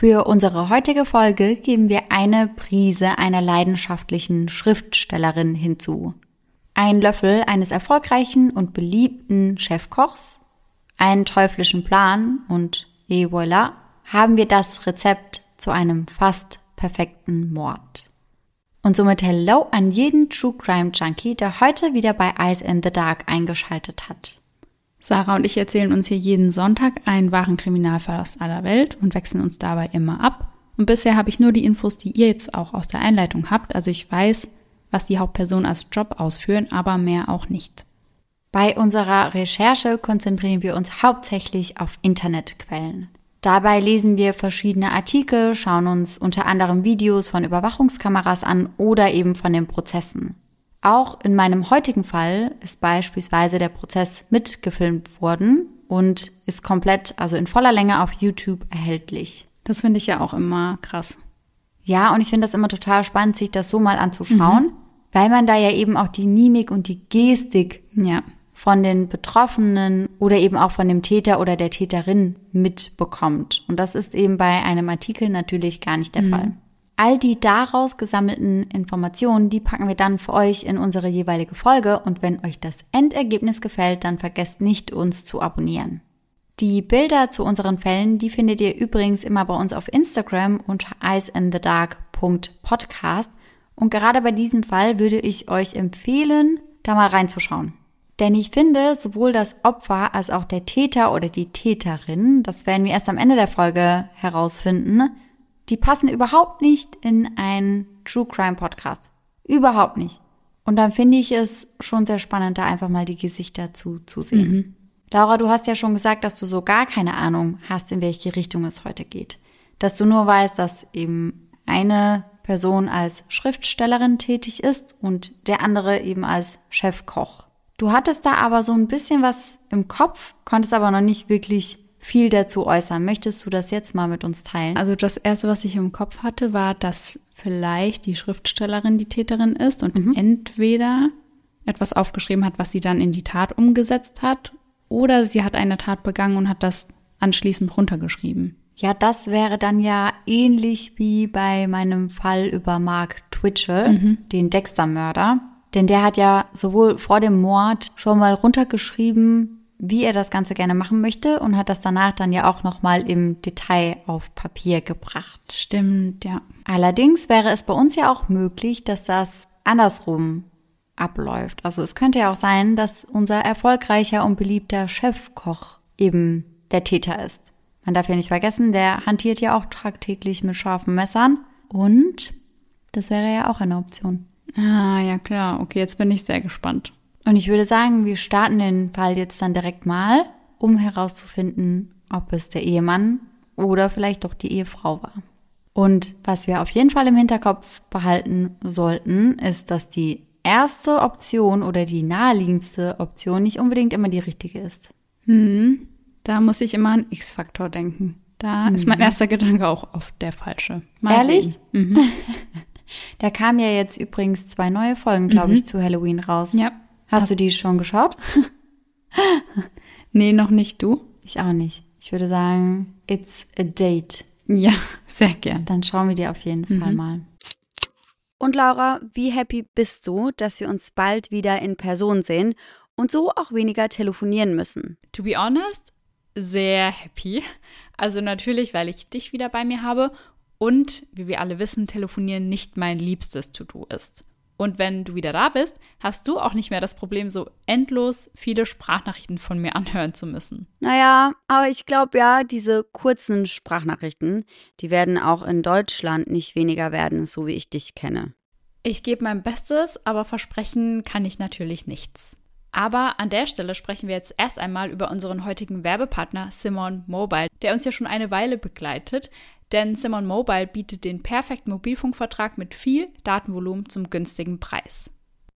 Für unsere heutige Folge geben wir eine Prise einer leidenschaftlichen Schriftstellerin hinzu. Ein Löffel eines erfolgreichen und beliebten Chefkochs, einen teuflischen Plan und et voilà, haben wir das Rezept zu einem fast perfekten Mord. Und somit Hello an jeden True Crime Junkie, der heute wieder bei Eyes in the Dark eingeschaltet hat. Sarah und ich erzählen uns hier jeden Sonntag einen wahren Kriminalfall aus aller Welt und wechseln uns dabei immer ab. Und bisher habe ich nur die Infos, die ihr jetzt auch aus der Einleitung habt. Also ich weiß, was die Hauptpersonen als Job ausführen, aber mehr auch nicht. Bei unserer Recherche konzentrieren wir uns hauptsächlich auf Internetquellen. Dabei lesen wir verschiedene Artikel, schauen uns unter anderem Videos von Überwachungskameras an oder eben von den Prozessen. Auch in meinem heutigen Fall ist beispielsweise der Prozess mitgefilmt worden und ist komplett, also in voller Länge auf YouTube erhältlich. Das finde ich ja auch immer krass. Ja, und ich finde das immer total spannend, sich das so mal anzuschauen, mhm. weil man da ja eben auch die Mimik und die Gestik ja von den Betroffenen oder eben auch von dem Täter oder der Täterin mitbekommt. Und das ist eben bei einem Artikel natürlich gar nicht der mhm. Fall. All die daraus gesammelten Informationen, die packen wir dann für euch in unsere jeweilige Folge und wenn euch das Endergebnis gefällt, dann vergesst nicht, uns zu abonnieren. Die Bilder zu unseren Fällen, die findet ihr übrigens immer bei uns auf Instagram unter eyesandthedark.podcast und gerade bei diesem Fall würde ich euch empfehlen, da mal reinzuschauen. Denn ich finde, sowohl das Opfer als auch der Täter oder die Täterin, das werden wir erst am Ende der Folge herausfinden, die passen überhaupt nicht in einen True Crime Podcast. Überhaupt nicht. Und dann finde ich es schon sehr spannend, da einfach mal die Gesichter zu, zu sehen. Mhm. Laura, du hast ja schon gesagt, dass du so gar keine Ahnung hast, in welche Richtung es heute geht. Dass du nur weißt, dass eben eine Person als Schriftstellerin tätig ist und der andere eben als Chefkoch. Du hattest da aber so ein bisschen was im Kopf, konntest aber noch nicht wirklich viel dazu äußern. Möchtest du das jetzt mal mit uns teilen? Also das erste, was ich im Kopf hatte, war, dass vielleicht die Schriftstellerin die Täterin ist und mhm. entweder etwas aufgeschrieben hat, was sie dann in die Tat umgesetzt hat, oder sie hat eine Tat begangen und hat das anschließend runtergeschrieben. Ja, das wäre dann ja ähnlich wie bei meinem Fall über Mark Twitchell, mhm. den Dexter-Mörder. Denn der hat ja sowohl vor dem Mord schon mal runtergeschrieben, wie er das Ganze gerne machen möchte und hat das danach dann ja auch nochmal im Detail auf Papier gebracht. Stimmt, ja. Allerdings wäre es bei uns ja auch möglich, dass das andersrum abläuft. Also es könnte ja auch sein, dass unser erfolgreicher und beliebter Chefkoch eben der Täter ist. Man darf ja nicht vergessen, der hantiert ja auch tagtäglich mit scharfen Messern und das wäre ja auch eine Option. Ah, ja klar. Okay, jetzt bin ich sehr gespannt. Und ich würde sagen, wir starten den Fall jetzt dann direkt mal, um herauszufinden, ob es der Ehemann oder vielleicht doch die Ehefrau war. Und was wir auf jeden Fall im Hinterkopf behalten sollten, ist, dass die erste Option oder die naheliegendste Option nicht unbedingt immer die richtige ist. Hm, da muss ich immer an X-Faktor denken. Da mhm. ist mein erster Gedanke auch oft der falsche. Mal Ehrlich? Mhm. Da kamen ja jetzt übrigens zwei neue Folgen, glaube mhm. ich, zu Halloween raus. Ja. Hast das du die schon geschaut? nee, noch nicht du. Ich auch nicht. Ich würde sagen, it's a date. Ja, sehr gern. Dann schauen wir dir auf jeden mhm. Fall mal. Und Laura, wie happy bist du, dass wir uns bald wieder in Person sehen und so auch weniger telefonieren müssen? To be honest, sehr happy. Also natürlich, weil ich dich wieder bei mir habe und, wie wir alle wissen, telefonieren nicht mein liebstes To-Do ist. Und wenn du wieder da bist, hast du auch nicht mehr das Problem, so endlos viele Sprachnachrichten von mir anhören zu müssen. Naja, aber ich glaube ja, diese kurzen Sprachnachrichten, die werden auch in Deutschland nicht weniger werden, so wie ich dich kenne. Ich gebe mein Bestes, aber versprechen kann ich natürlich nichts. Aber an der Stelle sprechen wir jetzt erst einmal über unseren heutigen Werbepartner Simon Mobile, der uns ja schon eine Weile begleitet, denn Simon Mobile bietet den perfekten Mobilfunkvertrag mit viel Datenvolumen zum günstigen Preis.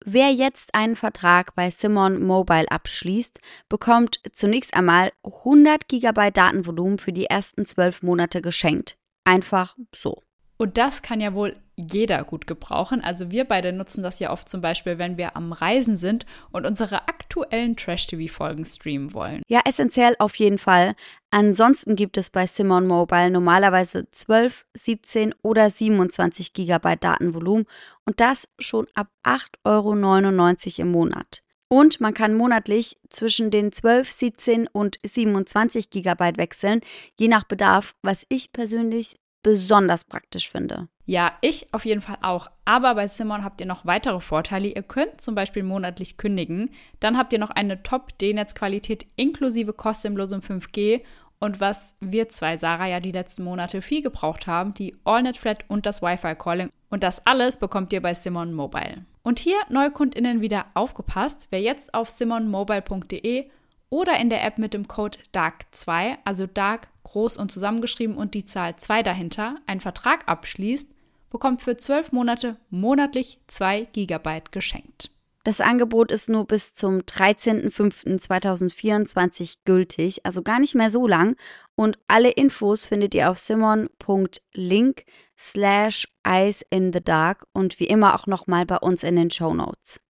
Wer jetzt einen Vertrag bei Simon Mobile abschließt, bekommt zunächst einmal 100 GB Datenvolumen für die ersten zwölf Monate geschenkt. Einfach so. Und das kann ja wohl jeder gut gebrauchen. Also wir beide nutzen das ja oft zum Beispiel, wenn wir am Reisen sind und unsere aktuellen Trash-TV-Folgen streamen wollen. Ja, essentiell auf jeden Fall. Ansonsten gibt es bei Simon Mobile normalerweise 12, 17 oder 27 GB Datenvolumen und das schon ab 8,99 Euro im Monat. Und man kann monatlich zwischen den 12, 17 und 27 GB wechseln, je nach Bedarf, was ich persönlich besonders praktisch finde. Ja, ich auf jeden Fall auch. Aber bei Simon habt ihr noch weitere Vorteile. Ihr könnt zum Beispiel monatlich kündigen. Dann habt ihr noch eine Top-D-Netzqualität inklusive kostenlosem 5G. Und was wir zwei, Sarah, ja die letzten Monate viel gebraucht haben, die AllNet Flat und das Wi-Fi-Calling. Und das alles bekommt ihr bei Simon Mobile. Und hier NeukundInnen wieder aufgepasst, wer jetzt auf simonmobile.de oder in der App mit dem Code DARK2, also DARK groß und zusammengeschrieben und die Zahl 2 dahinter, einen Vertrag abschließt, bekommt für 12 Monate monatlich 2 GB geschenkt. Das Angebot ist nur bis zum 13.05.2024 gültig, also gar nicht mehr so lang. Und alle Infos findet ihr auf simon.link slash Eyes in the Dark und wie immer auch nochmal bei uns in den Show Notes.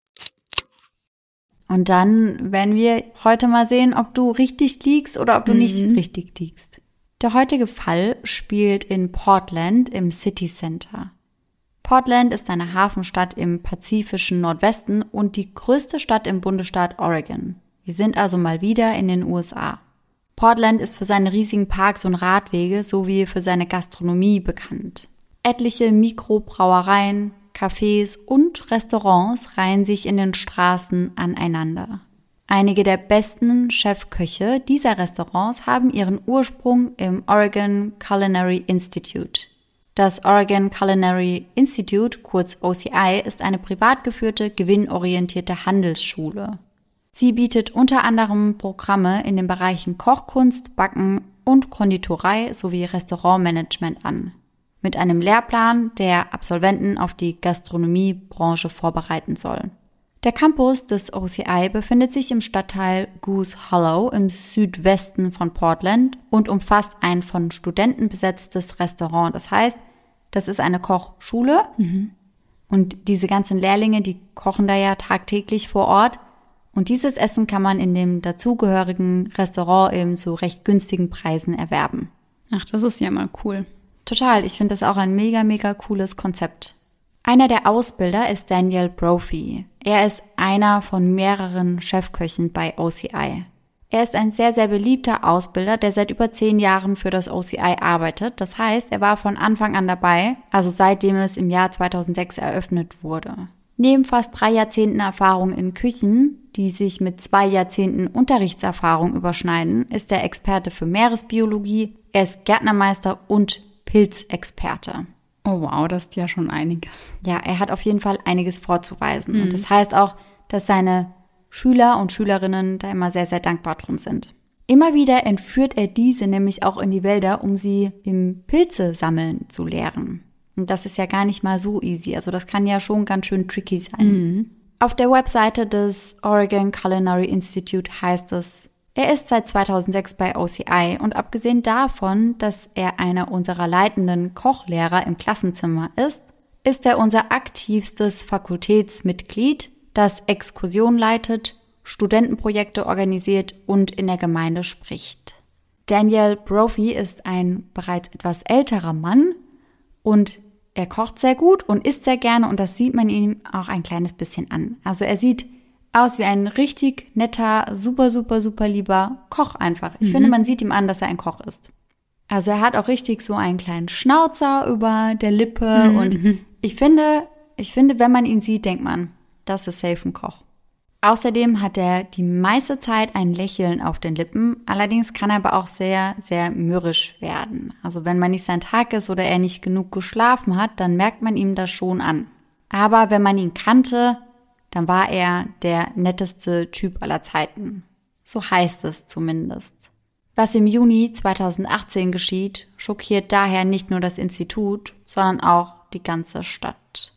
Und dann werden wir heute mal sehen, ob du richtig liegst oder ob du mhm. nicht richtig liegst. Der heutige Fall spielt in Portland im City Center. Portland ist eine Hafenstadt im pazifischen Nordwesten und die größte Stadt im Bundesstaat Oregon. Wir sind also mal wieder in den USA. Portland ist für seine riesigen Parks und Radwege sowie für seine Gastronomie bekannt. Etliche Mikrobrauereien, Cafés und Restaurants reihen sich in den Straßen aneinander. Einige der besten Chefköche dieser Restaurants haben ihren Ursprung im Oregon Culinary Institute. Das Oregon Culinary Institute, kurz OCI, ist eine privat geführte, gewinnorientierte Handelsschule. Sie bietet unter anderem Programme in den Bereichen Kochkunst, Backen und Konditorei sowie Restaurantmanagement an mit einem Lehrplan, der Absolventen auf die Gastronomiebranche vorbereiten soll. Der Campus des OCI befindet sich im Stadtteil Goose Hollow im Südwesten von Portland und umfasst ein von Studenten besetztes Restaurant. Das heißt, das ist eine Kochschule mhm. und diese ganzen Lehrlinge, die kochen da ja tagtäglich vor Ort. Und dieses Essen kann man in dem dazugehörigen Restaurant eben zu recht günstigen Preisen erwerben. Ach, das ist ja mal cool. Total, ich finde das auch ein mega, mega cooles Konzept. Einer der Ausbilder ist Daniel Brophy. Er ist einer von mehreren Chefköchen bei OCI. Er ist ein sehr, sehr beliebter Ausbilder, der seit über zehn Jahren für das OCI arbeitet. Das heißt, er war von Anfang an dabei, also seitdem es im Jahr 2006 eröffnet wurde. Neben fast drei Jahrzehnten Erfahrung in Küchen, die sich mit zwei Jahrzehnten Unterrichtserfahrung überschneiden, ist er Experte für Meeresbiologie, er ist Gärtnermeister und Pilzexperte. Oh wow, das ist ja schon einiges. Ja, er hat auf jeden Fall einiges vorzuweisen. Mhm. Und das heißt auch, dass seine Schüler und Schülerinnen da immer sehr, sehr dankbar drum sind. Immer wieder entführt er diese nämlich auch in die Wälder, um sie im Pilze sammeln zu lehren. Und das ist ja gar nicht mal so easy. Also das kann ja schon ganz schön tricky sein. Mhm. Auf der Webseite des Oregon Culinary Institute heißt es, er ist seit 2006 bei OCI und abgesehen davon, dass er einer unserer leitenden Kochlehrer im Klassenzimmer ist, ist er unser aktivstes Fakultätsmitglied, das Exkursion leitet, Studentenprojekte organisiert und in der Gemeinde spricht. Daniel Brophy ist ein bereits etwas älterer Mann und er kocht sehr gut und isst sehr gerne und das sieht man ihm auch ein kleines bisschen an. Also er sieht aus wie ein richtig netter, super, super, super lieber Koch einfach. Ich mhm. finde, man sieht ihm an, dass er ein Koch ist. Also er hat auch richtig so einen kleinen Schnauzer über der Lippe mhm. und ich finde, ich finde, wenn man ihn sieht, denkt man, das ist safe ein Koch. Außerdem hat er die meiste Zeit ein Lächeln auf den Lippen. Allerdings kann er aber auch sehr, sehr mürrisch werden. Also wenn man nicht sein Tag ist oder er nicht genug geschlafen hat, dann merkt man ihm das schon an. Aber wenn man ihn kannte, dann war er der netteste Typ aller Zeiten. So heißt es zumindest. Was im Juni 2018 geschieht, schockiert daher nicht nur das Institut, sondern auch die ganze Stadt.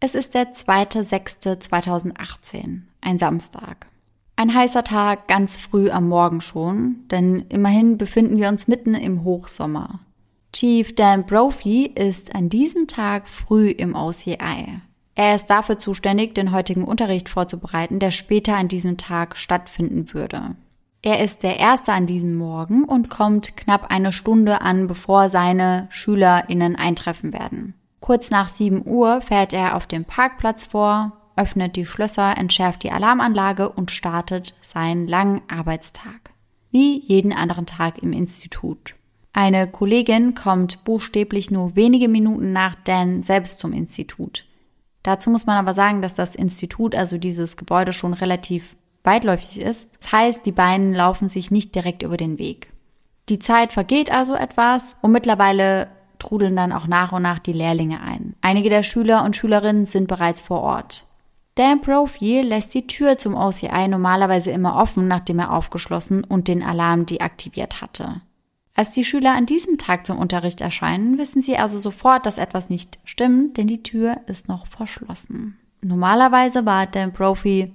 Es ist der 2.6.2018, ein Samstag. Ein heißer Tag ganz früh am Morgen schon, denn immerhin befinden wir uns mitten im Hochsommer. Chief Dan Brophy ist an diesem Tag früh im OCI. Er ist dafür zuständig, den heutigen Unterricht vorzubereiten, der später an diesem Tag stattfinden würde. Er ist der Erste an diesem Morgen und kommt knapp eine Stunde an, bevor seine SchülerInnen eintreffen werden. Kurz nach 7 Uhr fährt er auf dem Parkplatz vor, öffnet die Schlösser, entschärft die Alarmanlage und startet seinen langen Arbeitstag. Wie jeden anderen Tag im Institut. Eine Kollegin kommt buchstäblich nur wenige Minuten nach Dan selbst zum Institut. Dazu muss man aber sagen, dass das Institut, also dieses Gebäude, schon relativ weitläufig ist. Das heißt, die beiden laufen sich nicht direkt über den Weg. Die Zeit vergeht also etwas und mittlerweile trudeln dann auch nach und nach die Lehrlinge ein. Einige der Schüler und Schülerinnen sind bereits vor Ort. Dan Brophy lässt die Tür zum OCI normalerweise immer offen, nachdem er aufgeschlossen und den Alarm deaktiviert hatte. Als die Schüler an diesem Tag zum Unterricht erscheinen, wissen sie also sofort, dass etwas nicht stimmt, denn die Tür ist noch verschlossen. Normalerweise war Dan Brophy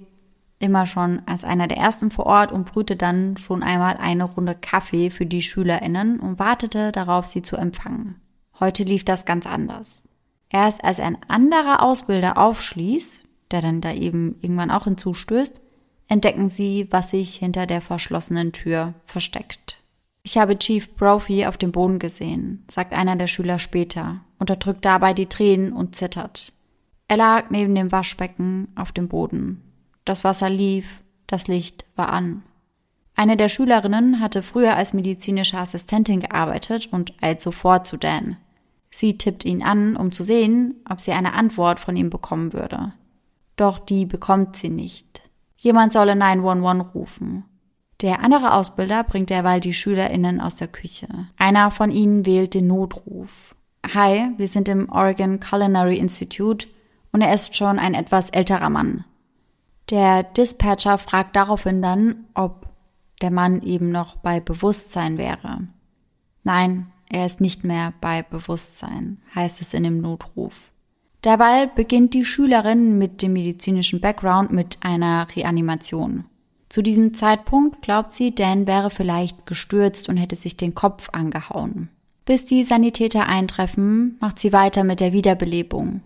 immer schon als einer der ersten vor Ort und brühte dann schon einmal eine Runde Kaffee für die SchülerInnen und wartete darauf, sie zu empfangen. Heute lief das ganz anders. Erst als ein anderer Ausbilder aufschließt, der dann da eben irgendwann auch hinzustößt, entdecken sie, was sich hinter der verschlossenen Tür versteckt. Ich habe Chief Brophy auf dem Boden gesehen, sagt einer der Schüler später, unterdrückt dabei die Tränen und zittert. Er lag neben dem Waschbecken auf dem Boden. Das Wasser lief, das Licht war an. Eine der Schülerinnen hatte früher als medizinische Assistentin gearbeitet und eilt sofort zu Dan. Sie tippt ihn an, um zu sehen, ob sie eine Antwort von ihm bekommen würde. Doch die bekommt sie nicht. Jemand solle 911 rufen. Der andere Ausbilder bringt derweil die SchülerInnen aus der Küche. Einer von ihnen wählt den Notruf. Hi, wir sind im Oregon Culinary Institute und er ist schon ein etwas älterer Mann. Der Dispatcher fragt daraufhin dann, ob der Mann eben noch bei Bewusstsein wäre. Nein, er ist nicht mehr bei Bewusstsein, heißt es in dem Notruf. Derweil beginnt die Schülerin mit dem medizinischen Background mit einer Reanimation. Zu diesem Zeitpunkt glaubt sie, Dan wäre vielleicht gestürzt und hätte sich den Kopf angehauen. Bis die Sanitäter eintreffen, macht sie weiter mit der Wiederbelebung.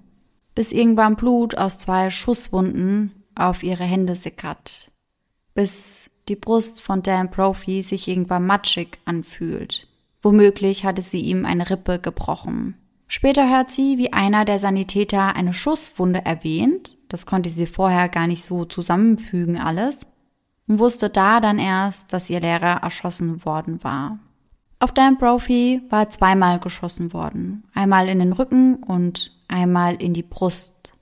Bis irgendwann Blut aus zwei Schusswunden auf ihre Hände sickert. Bis die Brust von Dan Brophy sich irgendwann matschig anfühlt. Womöglich hatte sie ihm eine Rippe gebrochen. Später hört sie, wie einer der Sanitäter eine Schusswunde erwähnt. Das konnte sie vorher gar nicht so zusammenfügen alles. Und wusste da dann erst, dass ihr Lehrer erschossen worden war. Auf Dan Brophy war zweimal geschossen worden. Einmal in den Rücken und einmal in die Brust.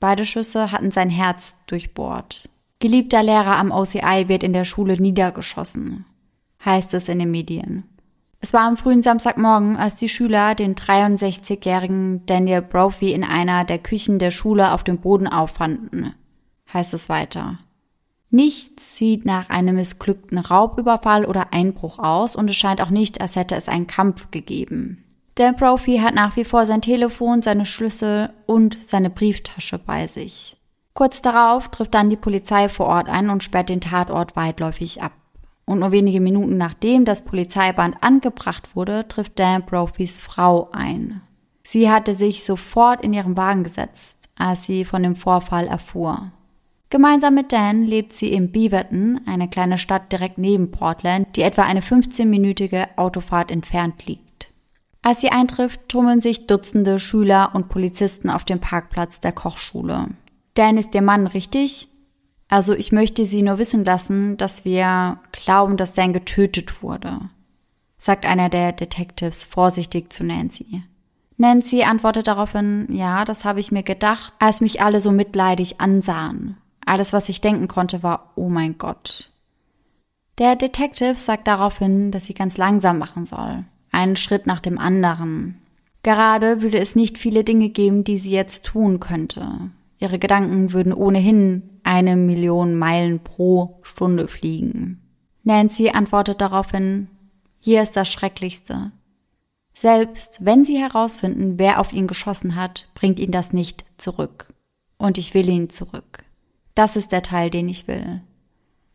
Beide Schüsse hatten sein Herz durchbohrt. Geliebter Lehrer am OCI wird in der Schule niedergeschossen, heißt es in den Medien. Es war am frühen Samstagmorgen, als die Schüler den 63-jährigen Daniel Brophy in einer der Küchen der Schule auf dem Boden auffanden, heißt es weiter. Nichts sieht nach einem missglückten Raubüberfall oder Einbruch aus und es scheint auch nicht, als hätte es einen Kampf gegeben. Dan Brophy hat nach wie vor sein Telefon, seine Schlüssel und seine Brieftasche bei sich. Kurz darauf trifft dann die Polizei vor Ort ein und sperrt den Tatort weitläufig ab. Und nur wenige Minuten nachdem das Polizeiband angebracht wurde, trifft Dan Brophys Frau ein. Sie hatte sich sofort in ihren Wagen gesetzt, als sie von dem Vorfall erfuhr. Gemeinsam mit Dan lebt sie in Beaverton, eine kleine Stadt direkt neben Portland, die etwa eine 15-minütige Autofahrt entfernt liegt. Als sie eintrifft, tummeln sich Dutzende Schüler und Polizisten auf dem Parkplatz der Kochschule. Dan ist der Mann, richtig? Also ich möchte Sie nur wissen lassen, dass wir glauben, dass Dan getötet wurde, sagt einer der Detectives vorsichtig zu Nancy. Nancy antwortet daraufhin, ja, das habe ich mir gedacht, als mich alle so mitleidig ansahen. Alles, was ich denken konnte, war, oh mein Gott. Der Detective sagt daraufhin, dass sie ganz langsam machen soll. Einen Schritt nach dem anderen. Gerade würde es nicht viele Dinge geben, die sie jetzt tun könnte. Ihre Gedanken würden ohnehin eine Million Meilen pro Stunde fliegen. Nancy antwortet daraufhin, hier ist das Schrecklichste. Selbst wenn sie herausfinden, wer auf ihn geschossen hat, bringt ihn das nicht zurück. Und ich will ihn zurück. Das ist der Teil, den ich will.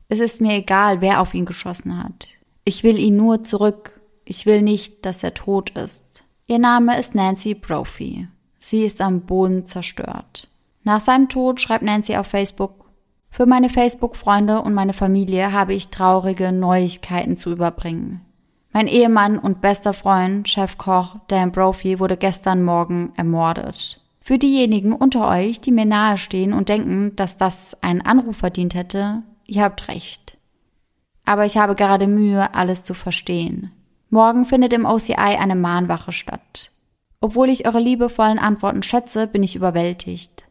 Es ist mir egal, wer auf ihn geschossen hat. Ich will ihn nur zurück ich will nicht, dass er tot ist. Ihr Name ist Nancy Brophy. Sie ist am Boden zerstört. Nach seinem Tod schreibt Nancy auf Facebook, für meine Facebook-Freunde und meine Familie habe ich traurige Neuigkeiten zu überbringen. Mein Ehemann und bester Freund, Chefkoch Dan Brophy, wurde gestern Morgen ermordet. Für diejenigen unter euch, die mir nahestehen und denken, dass das einen Anruf verdient hätte, ihr habt recht. Aber ich habe gerade Mühe, alles zu verstehen. Morgen findet im OCI eine Mahnwache statt. Obwohl ich eure liebevollen Antworten schätze, bin ich überwältigt.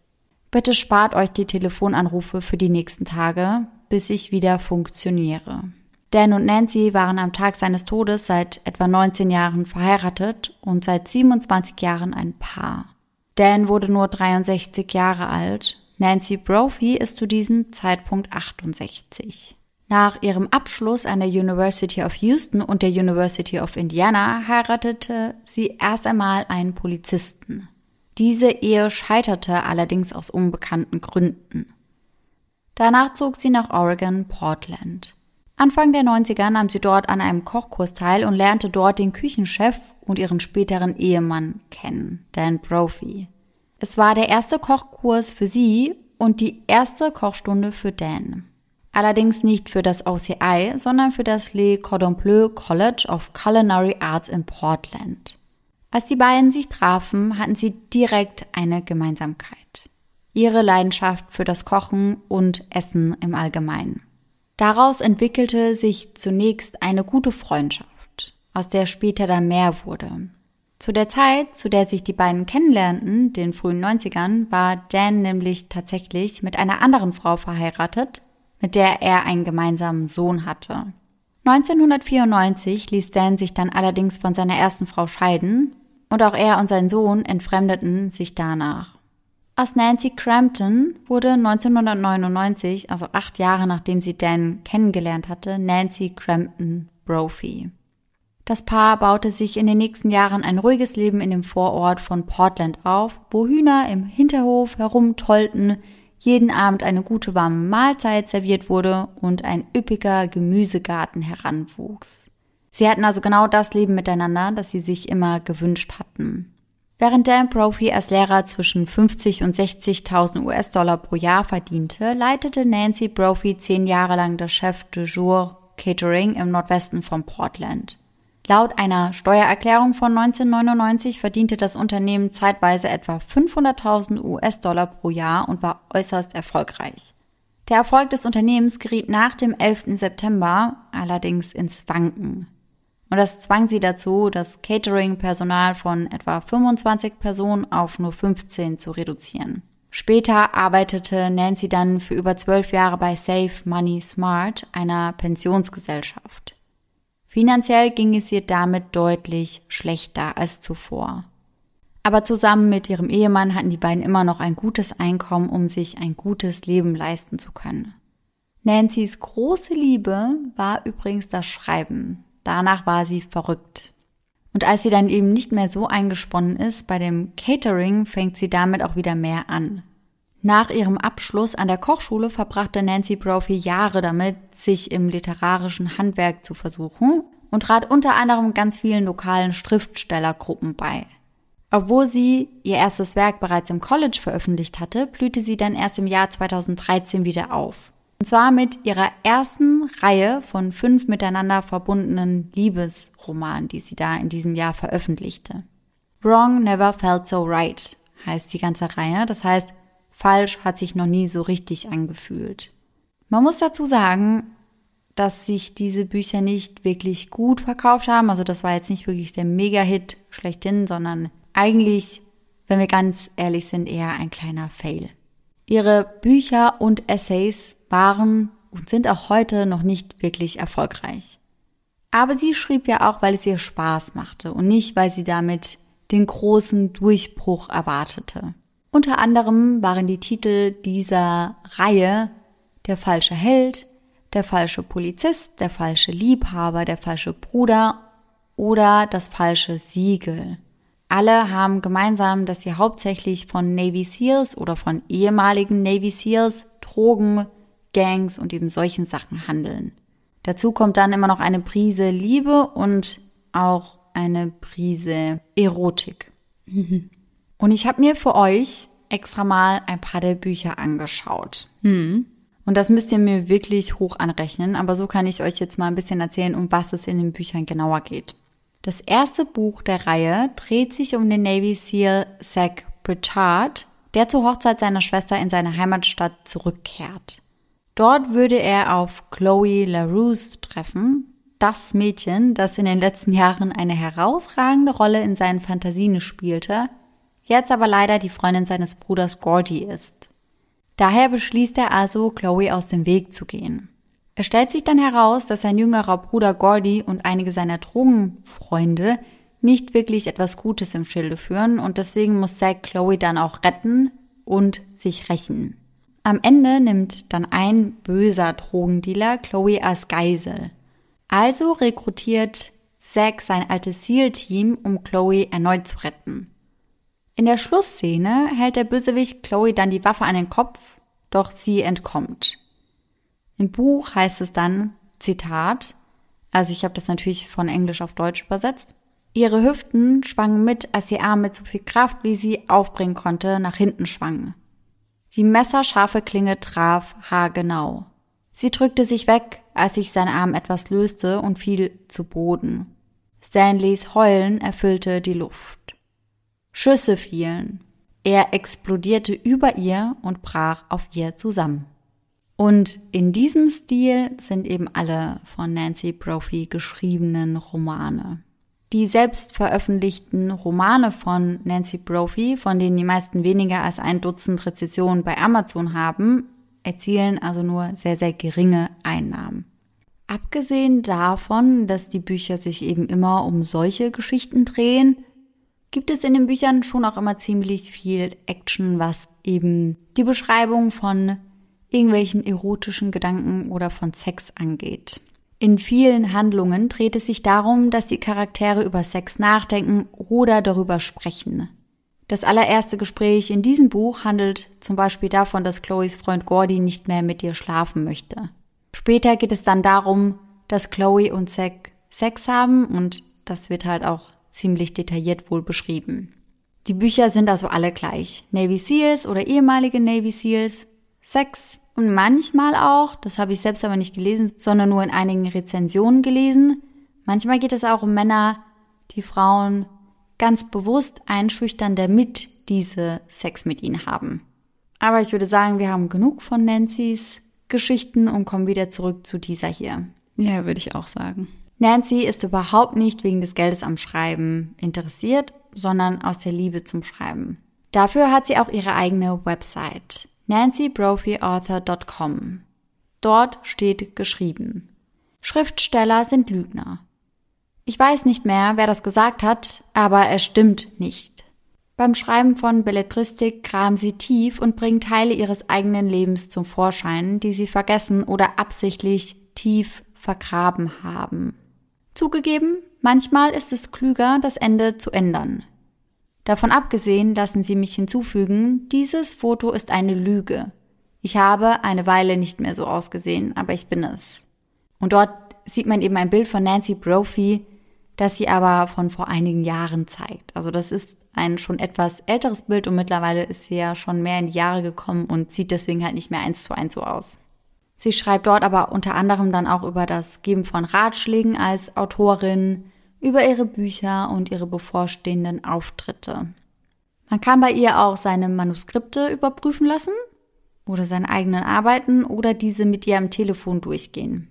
Bitte spart euch die Telefonanrufe für die nächsten Tage, bis ich wieder funktioniere. Dan und Nancy waren am Tag seines Todes seit etwa 19 Jahren verheiratet und seit 27 Jahren ein Paar. Dan wurde nur 63 Jahre alt, Nancy Brophy ist zu diesem Zeitpunkt 68. Nach ihrem Abschluss an der University of Houston und der University of Indiana heiratete sie erst einmal einen Polizisten. Diese Ehe scheiterte allerdings aus unbekannten Gründen. Danach zog sie nach Oregon, Portland. Anfang der 90er nahm sie dort an einem Kochkurs teil und lernte dort den Küchenchef und ihren späteren Ehemann kennen, Dan Brophy. Es war der erste Kochkurs für sie und die erste Kochstunde für Dan. Allerdings nicht für das OCI, sondern für das Le Cordon Bleu College of Culinary Arts in Portland. Als die beiden sich trafen, hatten sie direkt eine Gemeinsamkeit. Ihre Leidenschaft für das Kochen und Essen im Allgemeinen. Daraus entwickelte sich zunächst eine gute Freundschaft, aus der später dann mehr wurde. Zu der Zeit, zu der sich die beiden kennenlernten, den frühen 90ern, war Dan nämlich tatsächlich mit einer anderen Frau verheiratet, mit der er einen gemeinsamen Sohn hatte. 1994 ließ Dan sich dann allerdings von seiner ersten Frau scheiden und auch er und sein Sohn entfremdeten sich danach. Aus Nancy Crampton wurde 1999, also acht Jahre nachdem sie Dan kennengelernt hatte, Nancy Crampton Brophy. Das Paar baute sich in den nächsten Jahren ein ruhiges Leben in dem Vorort von Portland auf, wo Hühner im Hinterhof herumtollten, jeden Abend eine gute warme Mahlzeit serviert wurde und ein üppiger Gemüsegarten heranwuchs. Sie hatten also genau das Leben miteinander, das sie sich immer gewünscht hatten. Während Dan Brophy als Lehrer zwischen 50 und 60.000 US-Dollar pro Jahr verdiente, leitete Nancy Brophy zehn Jahre lang das Chef de Jour Catering im Nordwesten von Portland. Laut einer Steuererklärung von 1999 verdiente das Unternehmen zeitweise etwa 500.000 US-Dollar pro Jahr und war äußerst erfolgreich. Der Erfolg des Unternehmens geriet nach dem 11. September allerdings ins Wanken. Und das zwang sie dazu, das Catering-Personal von etwa 25 Personen auf nur 15 zu reduzieren. Später arbeitete Nancy dann für über zwölf Jahre bei Save Money Smart, einer Pensionsgesellschaft. Finanziell ging es ihr damit deutlich schlechter als zuvor. Aber zusammen mit ihrem Ehemann hatten die beiden immer noch ein gutes Einkommen, um sich ein gutes Leben leisten zu können. Nancy's große Liebe war übrigens das Schreiben. Danach war sie verrückt. Und als sie dann eben nicht mehr so eingesponnen ist bei dem Catering, fängt sie damit auch wieder mehr an. Nach ihrem Abschluss an der Kochschule verbrachte Nancy Brophy Jahre damit, sich im literarischen Handwerk zu versuchen und trat unter anderem ganz vielen lokalen Schriftstellergruppen bei. Obwohl sie ihr erstes Werk bereits im College veröffentlicht hatte, blühte sie dann erst im Jahr 2013 wieder auf. Und zwar mit ihrer ersten Reihe von fünf miteinander verbundenen Liebesromanen, die sie da in diesem Jahr veröffentlichte. Wrong Never Felt So Right heißt die ganze Reihe. Das heißt, falsch hat sich noch nie so richtig angefühlt. Man muss dazu sagen, dass sich diese Bücher nicht wirklich gut verkauft haben. Also das war jetzt nicht wirklich der Mega-Hit schlechthin, sondern eigentlich, wenn wir ganz ehrlich sind, eher ein kleiner Fail. Ihre Bücher und Essays waren und sind auch heute noch nicht wirklich erfolgreich. Aber sie schrieb ja auch, weil es ihr Spaß machte und nicht, weil sie damit den großen Durchbruch erwartete. Unter anderem waren die Titel dieser Reihe Der falsche Held, Der falsche Polizist, Der falsche Liebhaber, Der falsche Bruder oder Das falsche Siegel. Alle haben gemeinsam, dass sie hauptsächlich von Navy Seals oder von ehemaligen Navy Seals Drogen, Gangs und eben solchen Sachen handeln. Dazu kommt dann immer noch eine Prise Liebe und auch eine Prise Erotik. Und ich habe mir für euch extra mal ein paar der Bücher angeschaut. Hm. Und das müsst ihr mir wirklich hoch anrechnen, aber so kann ich euch jetzt mal ein bisschen erzählen, um was es in den Büchern genauer geht. Das erste Buch der Reihe dreht sich um den Navy SEAL Zach Pritchard, der zur Hochzeit seiner Schwester in seine Heimatstadt zurückkehrt. Dort würde er auf Chloe LaRousse treffen, das Mädchen, das in den letzten Jahren eine herausragende Rolle in seinen Fantasien spielte, jetzt aber leider die Freundin seines Bruders Gordy ist. Daher beschließt er also, Chloe aus dem Weg zu gehen. Es stellt sich dann heraus, dass sein jüngerer Bruder Gordy und einige seiner Drogenfreunde nicht wirklich etwas Gutes im Schilde führen und deswegen muss Zack Chloe dann auch retten und sich rächen. Am Ende nimmt dann ein böser Drogendealer Chloe als Geisel. Also rekrutiert Zack sein altes SEAL-Team, um Chloe erneut zu retten. In der Schlussszene hält der Bösewicht Chloe dann die Waffe an den Kopf, doch sie entkommt. Im Buch heißt es dann, Zitat, also ich habe das natürlich von Englisch auf Deutsch übersetzt, ihre Hüften schwangen mit, als ihr Arm mit so viel Kraft, wie sie aufbringen konnte, nach hinten schwangen. Die messerscharfe Klinge traf haargenau. Sie drückte sich weg, als sich sein Arm etwas löste und fiel zu Boden. Stanleys Heulen erfüllte die Luft. Schüsse fielen. Er explodierte über ihr und brach auf ihr zusammen. Und in diesem Stil sind eben alle von Nancy Brophy geschriebenen Romane. Die selbst veröffentlichten Romane von Nancy Brophy, von denen die meisten weniger als ein Dutzend Rezessionen bei Amazon haben, erzielen also nur sehr, sehr geringe Einnahmen. Abgesehen davon, dass die Bücher sich eben immer um solche Geschichten drehen, gibt es in den Büchern schon auch immer ziemlich viel Action, was eben die Beschreibung von irgendwelchen erotischen Gedanken oder von Sex angeht. In vielen Handlungen dreht es sich darum, dass die Charaktere über Sex nachdenken oder darüber sprechen. Das allererste Gespräch in diesem Buch handelt zum Beispiel davon, dass Chloes Freund Gordy nicht mehr mit ihr schlafen möchte. Später geht es dann darum, dass Chloe und Zack Sex haben und das wird halt auch ziemlich detailliert wohl beschrieben. Die Bücher sind also alle gleich. Navy Seals oder ehemalige Navy Seals, Sex, und manchmal auch, das habe ich selbst aber nicht gelesen, sondern nur in einigen Rezensionen gelesen, manchmal geht es auch um Männer, die Frauen ganz bewusst einschüchtern, damit diese Sex mit ihnen haben. Aber ich würde sagen, wir haben genug von Nancy's Geschichten und kommen wieder zurück zu dieser hier. Ja, würde ich auch sagen. Nancy ist überhaupt nicht wegen des Geldes am Schreiben interessiert, sondern aus der Liebe zum Schreiben. Dafür hat sie auch ihre eigene Website nancybrophyauthor.com. Dort steht geschrieben. Schriftsteller sind Lügner. Ich weiß nicht mehr, wer das gesagt hat, aber es stimmt nicht. Beim Schreiben von Belletristik graben sie tief und bringen Teile ihres eigenen Lebens zum Vorschein, die sie vergessen oder absichtlich tief vergraben haben. Zugegeben, manchmal ist es klüger, das Ende zu ändern. Davon abgesehen lassen Sie mich hinzufügen, dieses Foto ist eine Lüge. Ich habe eine Weile nicht mehr so ausgesehen, aber ich bin es. Und dort sieht man eben ein Bild von Nancy Brophy, das sie aber von vor einigen Jahren zeigt. Also das ist ein schon etwas älteres Bild und mittlerweile ist sie ja schon mehr in die Jahre gekommen und sieht deswegen halt nicht mehr eins zu eins so aus. Sie schreibt dort aber unter anderem dann auch über das Geben von Ratschlägen als Autorin, über ihre Bücher und ihre bevorstehenden Auftritte. Man kann bei ihr auch seine Manuskripte überprüfen lassen oder seine eigenen Arbeiten oder diese mit ihr am Telefon durchgehen.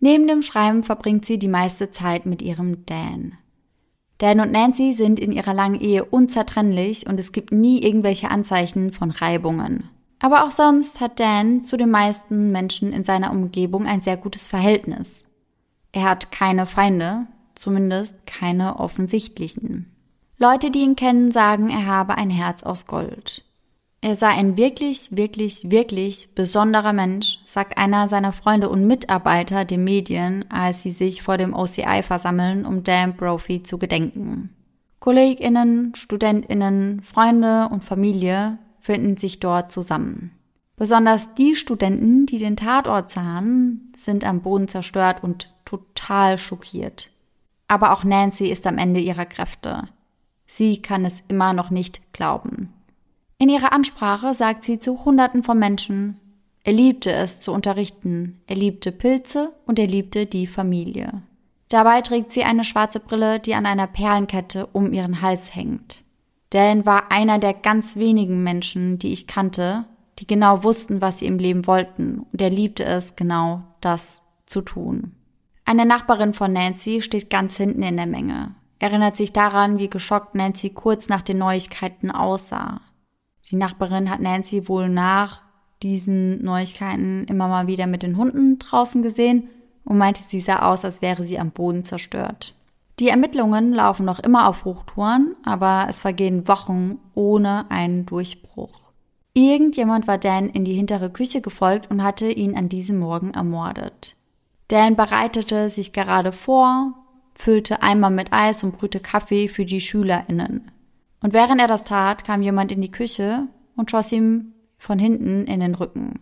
Neben dem Schreiben verbringt sie die meiste Zeit mit ihrem Dan. Dan und Nancy sind in ihrer langen Ehe unzertrennlich und es gibt nie irgendwelche Anzeichen von Reibungen. Aber auch sonst hat Dan zu den meisten Menschen in seiner Umgebung ein sehr gutes Verhältnis. Er hat keine Feinde, zumindest keine offensichtlichen. Leute, die ihn kennen, sagen, er habe ein Herz aus Gold. Er sei ein wirklich, wirklich, wirklich besonderer Mensch, sagt einer seiner Freunde und Mitarbeiter den Medien, als sie sich vor dem OCI versammeln, um Dan Brophy zu gedenken. KollegInnen, StudentInnen, Freunde und Familie finden sich dort zusammen. Besonders die Studenten, die den Tatort sahen, sind am Boden zerstört und total schockiert. Aber auch Nancy ist am Ende ihrer Kräfte. Sie kann es immer noch nicht glauben. In ihrer Ansprache sagt sie zu Hunderten von Menschen, er liebte es zu unterrichten, er liebte Pilze und er liebte die Familie. Dabei trägt sie eine schwarze Brille, die an einer Perlenkette um ihren Hals hängt. Dan war einer der ganz wenigen Menschen, die ich kannte, die genau wussten, was sie im Leben wollten, und er liebte es, genau das zu tun. Eine Nachbarin von Nancy steht ganz hinten in der Menge, erinnert sich daran, wie geschockt Nancy kurz nach den Neuigkeiten aussah. Die Nachbarin hat Nancy wohl nach diesen Neuigkeiten immer mal wieder mit den Hunden draußen gesehen und meinte, sie sah aus, als wäre sie am Boden zerstört. Die Ermittlungen laufen noch immer auf Hochtouren, aber es vergehen Wochen ohne einen Durchbruch. Irgendjemand war Dan in die hintere Küche gefolgt und hatte ihn an diesem Morgen ermordet. Dan bereitete sich gerade vor, füllte Eimer mit Eis und brühte Kaffee für die SchülerInnen. Und während er das tat, kam jemand in die Küche und schoss ihm von hinten in den Rücken.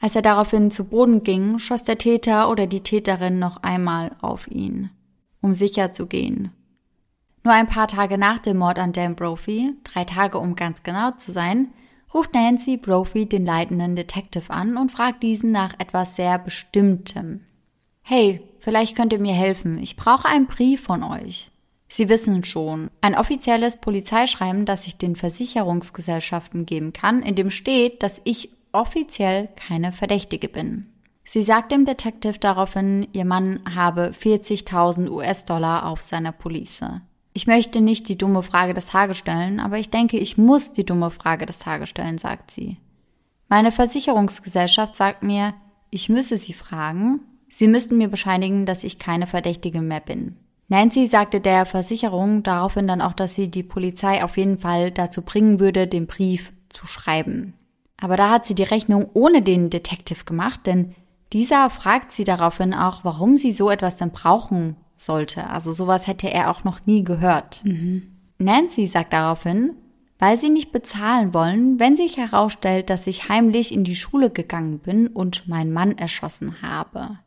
Als er daraufhin zu Boden ging, schoss der Täter oder die Täterin noch einmal auf ihn, um sicher zu gehen. Nur ein paar Tage nach dem Mord an Dan Brophy, drei Tage um ganz genau zu sein, ruft Nancy Brophy den leitenden Detective an und fragt diesen nach etwas sehr Bestimmtem. Hey, vielleicht könnt ihr mir helfen. Ich brauche einen Brief von euch. Sie wissen schon, ein offizielles Polizeischreiben, das ich den Versicherungsgesellschaften geben kann, in dem steht, dass ich offiziell keine Verdächtige bin. Sie sagt dem Detective daraufhin, ihr Mann habe 40.000 US-Dollar auf seiner Police. Ich möchte nicht die dumme Frage des Tages stellen, aber ich denke, ich muss die dumme Frage des Tages stellen, sagt sie. Meine Versicherungsgesellschaft sagt mir, ich müsse sie fragen, sie müssten mir bescheinigen, dass ich keine Verdächtige mehr bin. Nancy sagte der Versicherung daraufhin dann auch, dass sie die Polizei auf jeden Fall dazu bringen würde, den Brief zu schreiben. Aber da hat sie die Rechnung ohne den Detective gemacht, denn dieser fragt sie daraufhin auch, warum sie so etwas denn brauchen sollte. Also sowas hätte er auch noch nie gehört. Mhm. Nancy sagt daraufhin, weil sie nicht bezahlen wollen, wenn sich herausstellt, dass ich heimlich in die Schule gegangen bin und meinen Mann erschossen habe.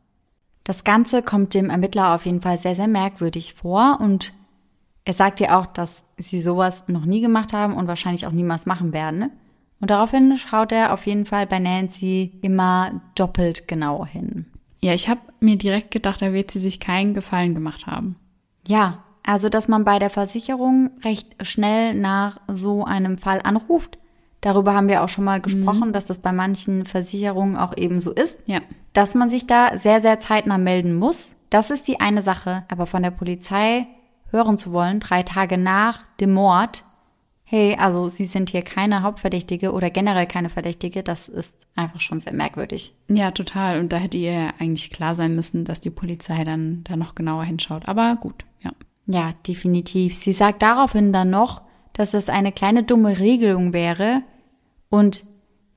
Das Ganze kommt dem Ermittler auf jeden Fall sehr, sehr merkwürdig vor und er sagt ihr auch, dass sie sowas noch nie gemacht haben und wahrscheinlich auch niemals machen werden. Und daraufhin schaut er auf jeden Fall bei Nancy immer doppelt genau hin. Ja, ich habe mir direkt gedacht, da wird sie sich keinen Gefallen gemacht haben. Ja, also dass man bei der Versicherung recht schnell nach so einem Fall anruft. Darüber haben wir auch schon mal gesprochen, mhm. dass das bei manchen Versicherungen auch eben so ist. Ja. Dass man sich da sehr, sehr zeitnah melden muss. Das ist die eine Sache. Aber von der Polizei hören zu wollen, drei Tage nach dem Mord, hey, also Sie sind hier keine Hauptverdächtige oder generell keine Verdächtige, das ist einfach schon sehr merkwürdig. Ja, total. Und da hätte ihr eigentlich klar sein müssen, dass die Polizei dann da noch genauer hinschaut. Aber gut, ja. Ja, definitiv. Sie sagt daraufhin dann noch, dass das eine kleine dumme Regelung wäre und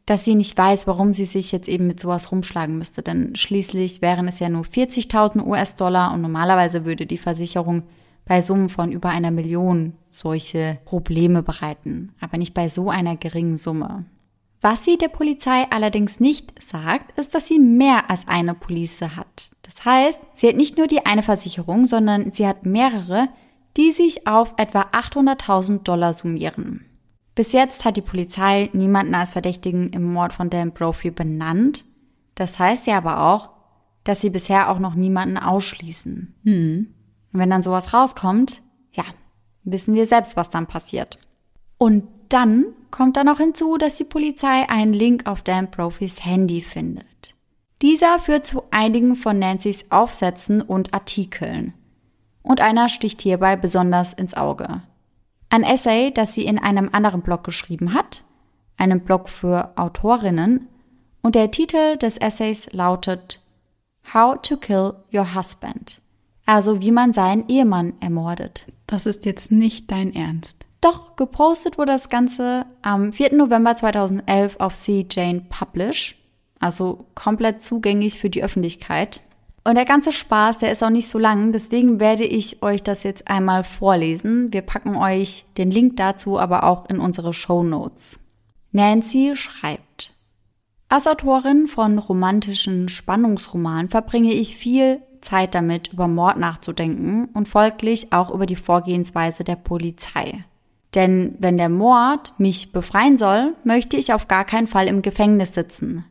dass sie nicht weiß, warum sie sich jetzt eben mit sowas rumschlagen müsste. Denn schließlich wären es ja nur 40.000 US-Dollar und normalerweise würde die Versicherung bei Summen von über einer Million solche Probleme bereiten, aber nicht bei so einer geringen Summe. Was sie der Polizei allerdings nicht sagt, ist, dass sie mehr als eine Police hat. Das heißt, sie hat nicht nur die eine Versicherung, sondern sie hat mehrere, die sich auf etwa 800.000 Dollar summieren. Bis jetzt hat die Polizei niemanden als Verdächtigen im Mord von Dan Brophy benannt. Das heißt ja aber auch, dass sie bisher auch noch niemanden ausschließen. Hm. Und wenn dann sowas rauskommt, ja, wissen wir selbst, was dann passiert. Und dann kommt da noch hinzu, dass die Polizei einen Link auf Dan Profis Handy findet. Dieser führt zu einigen von Nancys Aufsätzen und Artikeln. Und einer sticht hierbei besonders ins Auge. Ein Essay, das sie in einem anderen Blog geschrieben hat, einem Blog für Autorinnen, und der Titel des Essays lautet How to Kill Your Husband. Also wie man seinen Ehemann ermordet. Das ist jetzt nicht dein Ernst. Doch, gepostet wurde das Ganze am 4. November 2011 auf C. Jane Publish. Also komplett zugänglich für die Öffentlichkeit. Und der ganze Spaß, der ist auch nicht so lang, deswegen werde ich euch das jetzt einmal vorlesen. Wir packen euch den Link dazu aber auch in unsere Show Notes. Nancy schreibt, als Autorin von romantischen Spannungsromanen verbringe ich viel Zeit damit, über Mord nachzudenken und folglich auch über die Vorgehensweise der Polizei. Denn wenn der Mord mich befreien soll, möchte ich auf gar keinen Fall im Gefängnis sitzen.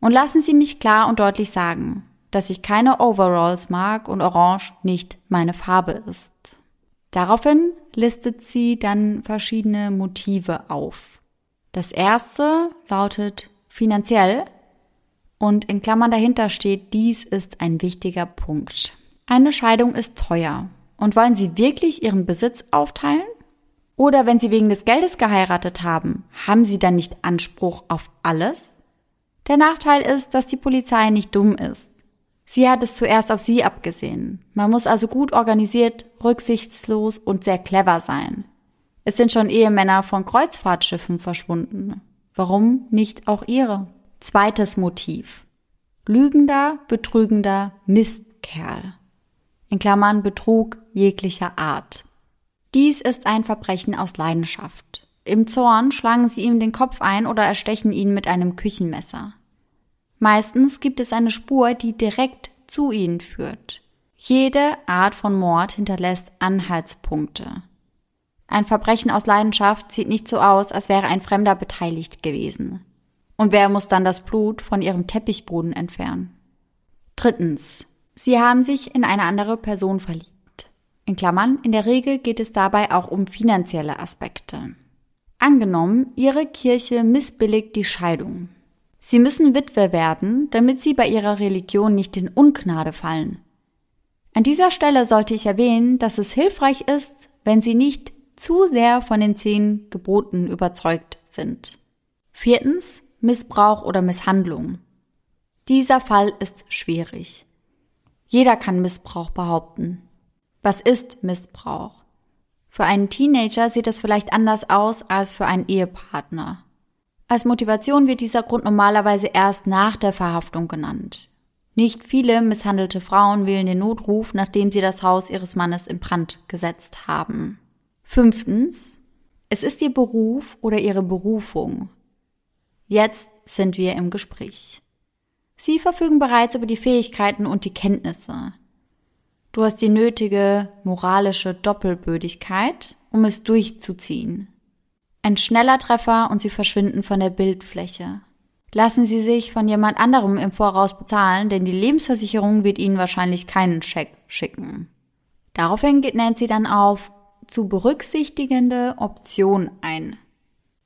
Und lassen Sie mich klar und deutlich sagen, dass ich keine Overalls mag und Orange nicht meine Farbe ist. Daraufhin listet sie dann verschiedene Motive auf. Das erste lautet finanziell und in Klammern dahinter steht, dies ist ein wichtiger Punkt. Eine Scheidung ist teuer. Und wollen Sie wirklich Ihren Besitz aufteilen? Oder wenn Sie wegen des Geldes geheiratet haben, haben Sie dann nicht Anspruch auf alles? Der Nachteil ist, dass die Polizei nicht dumm ist. Sie hat es zuerst auf sie abgesehen. Man muss also gut organisiert, rücksichtslos und sehr clever sein. Es sind schon Ehemänner von Kreuzfahrtschiffen verschwunden. Warum nicht auch ihre? Zweites Motiv. Lügender, betrügender Mistkerl. In Klammern Betrug jeglicher Art. Dies ist ein Verbrechen aus Leidenschaft. Im Zorn schlagen sie ihm den Kopf ein oder erstechen ihn mit einem Küchenmesser. Meistens gibt es eine Spur, die direkt zu ihnen führt. Jede Art von Mord hinterlässt Anhaltspunkte. Ein Verbrechen aus Leidenschaft sieht nicht so aus, als wäre ein Fremder beteiligt gewesen. Und wer muss dann das Blut von ihrem Teppichboden entfernen? Drittens. Sie haben sich in eine andere Person verliebt. In Klammern, in der Regel geht es dabei auch um finanzielle Aspekte. Angenommen, Ihre Kirche missbilligt die Scheidung. Sie müssen Witwe werden, damit sie bei ihrer Religion nicht in Ungnade fallen. An dieser Stelle sollte ich erwähnen, dass es hilfreich ist, wenn Sie nicht zu sehr von den zehn Geboten überzeugt sind. Viertens, Missbrauch oder Misshandlung. Dieser Fall ist schwierig. Jeder kann Missbrauch behaupten. Was ist Missbrauch? Für einen Teenager sieht es vielleicht anders aus als für einen Ehepartner. Als Motivation wird dieser Grund normalerweise erst nach der Verhaftung genannt. Nicht viele misshandelte Frauen wählen den Notruf, nachdem sie das Haus ihres Mannes in Brand gesetzt haben. Fünftens. Es ist ihr Beruf oder ihre Berufung. Jetzt sind wir im Gespräch. Sie verfügen bereits über die Fähigkeiten und die Kenntnisse. Du hast die nötige moralische Doppelbödigkeit, um es durchzuziehen. Ein schneller Treffer und sie verschwinden von der Bildfläche. Lassen Sie sich von jemand anderem im Voraus bezahlen, denn die Lebensversicherung wird Ihnen wahrscheinlich keinen Scheck schicken. Daraufhin geht Nancy dann auf zu berücksichtigende Option ein.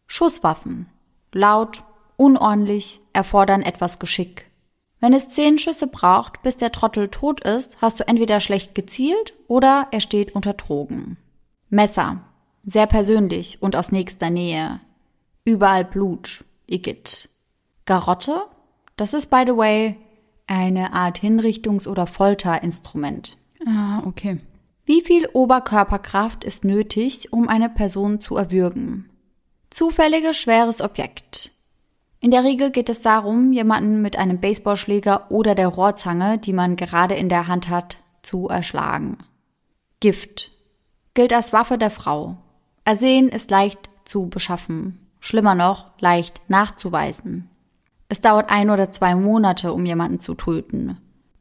Schusswaffen. Laut, unordentlich, erfordern etwas Geschick. Wenn es zehn Schüsse braucht, bis der Trottel tot ist, hast du entweder schlecht gezielt oder er steht unter Drogen. Messer. Sehr persönlich und aus nächster Nähe. Überall Blut. Igitt. Garotte? Das ist, by the way, eine Art Hinrichtungs- oder Folterinstrument. Ah, okay. Wie viel Oberkörperkraft ist nötig, um eine Person zu erwürgen? Zufälliges schweres Objekt. In der Regel geht es darum, jemanden mit einem Baseballschläger oder der Rohrzange, die man gerade in der Hand hat, zu erschlagen. Gift. Gilt als Waffe der Frau. Ersehen ist leicht zu beschaffen, schlimmer noch, leicht nachzuweisen. Es dauert ein oder zwei Monate, um jemanden zu töten.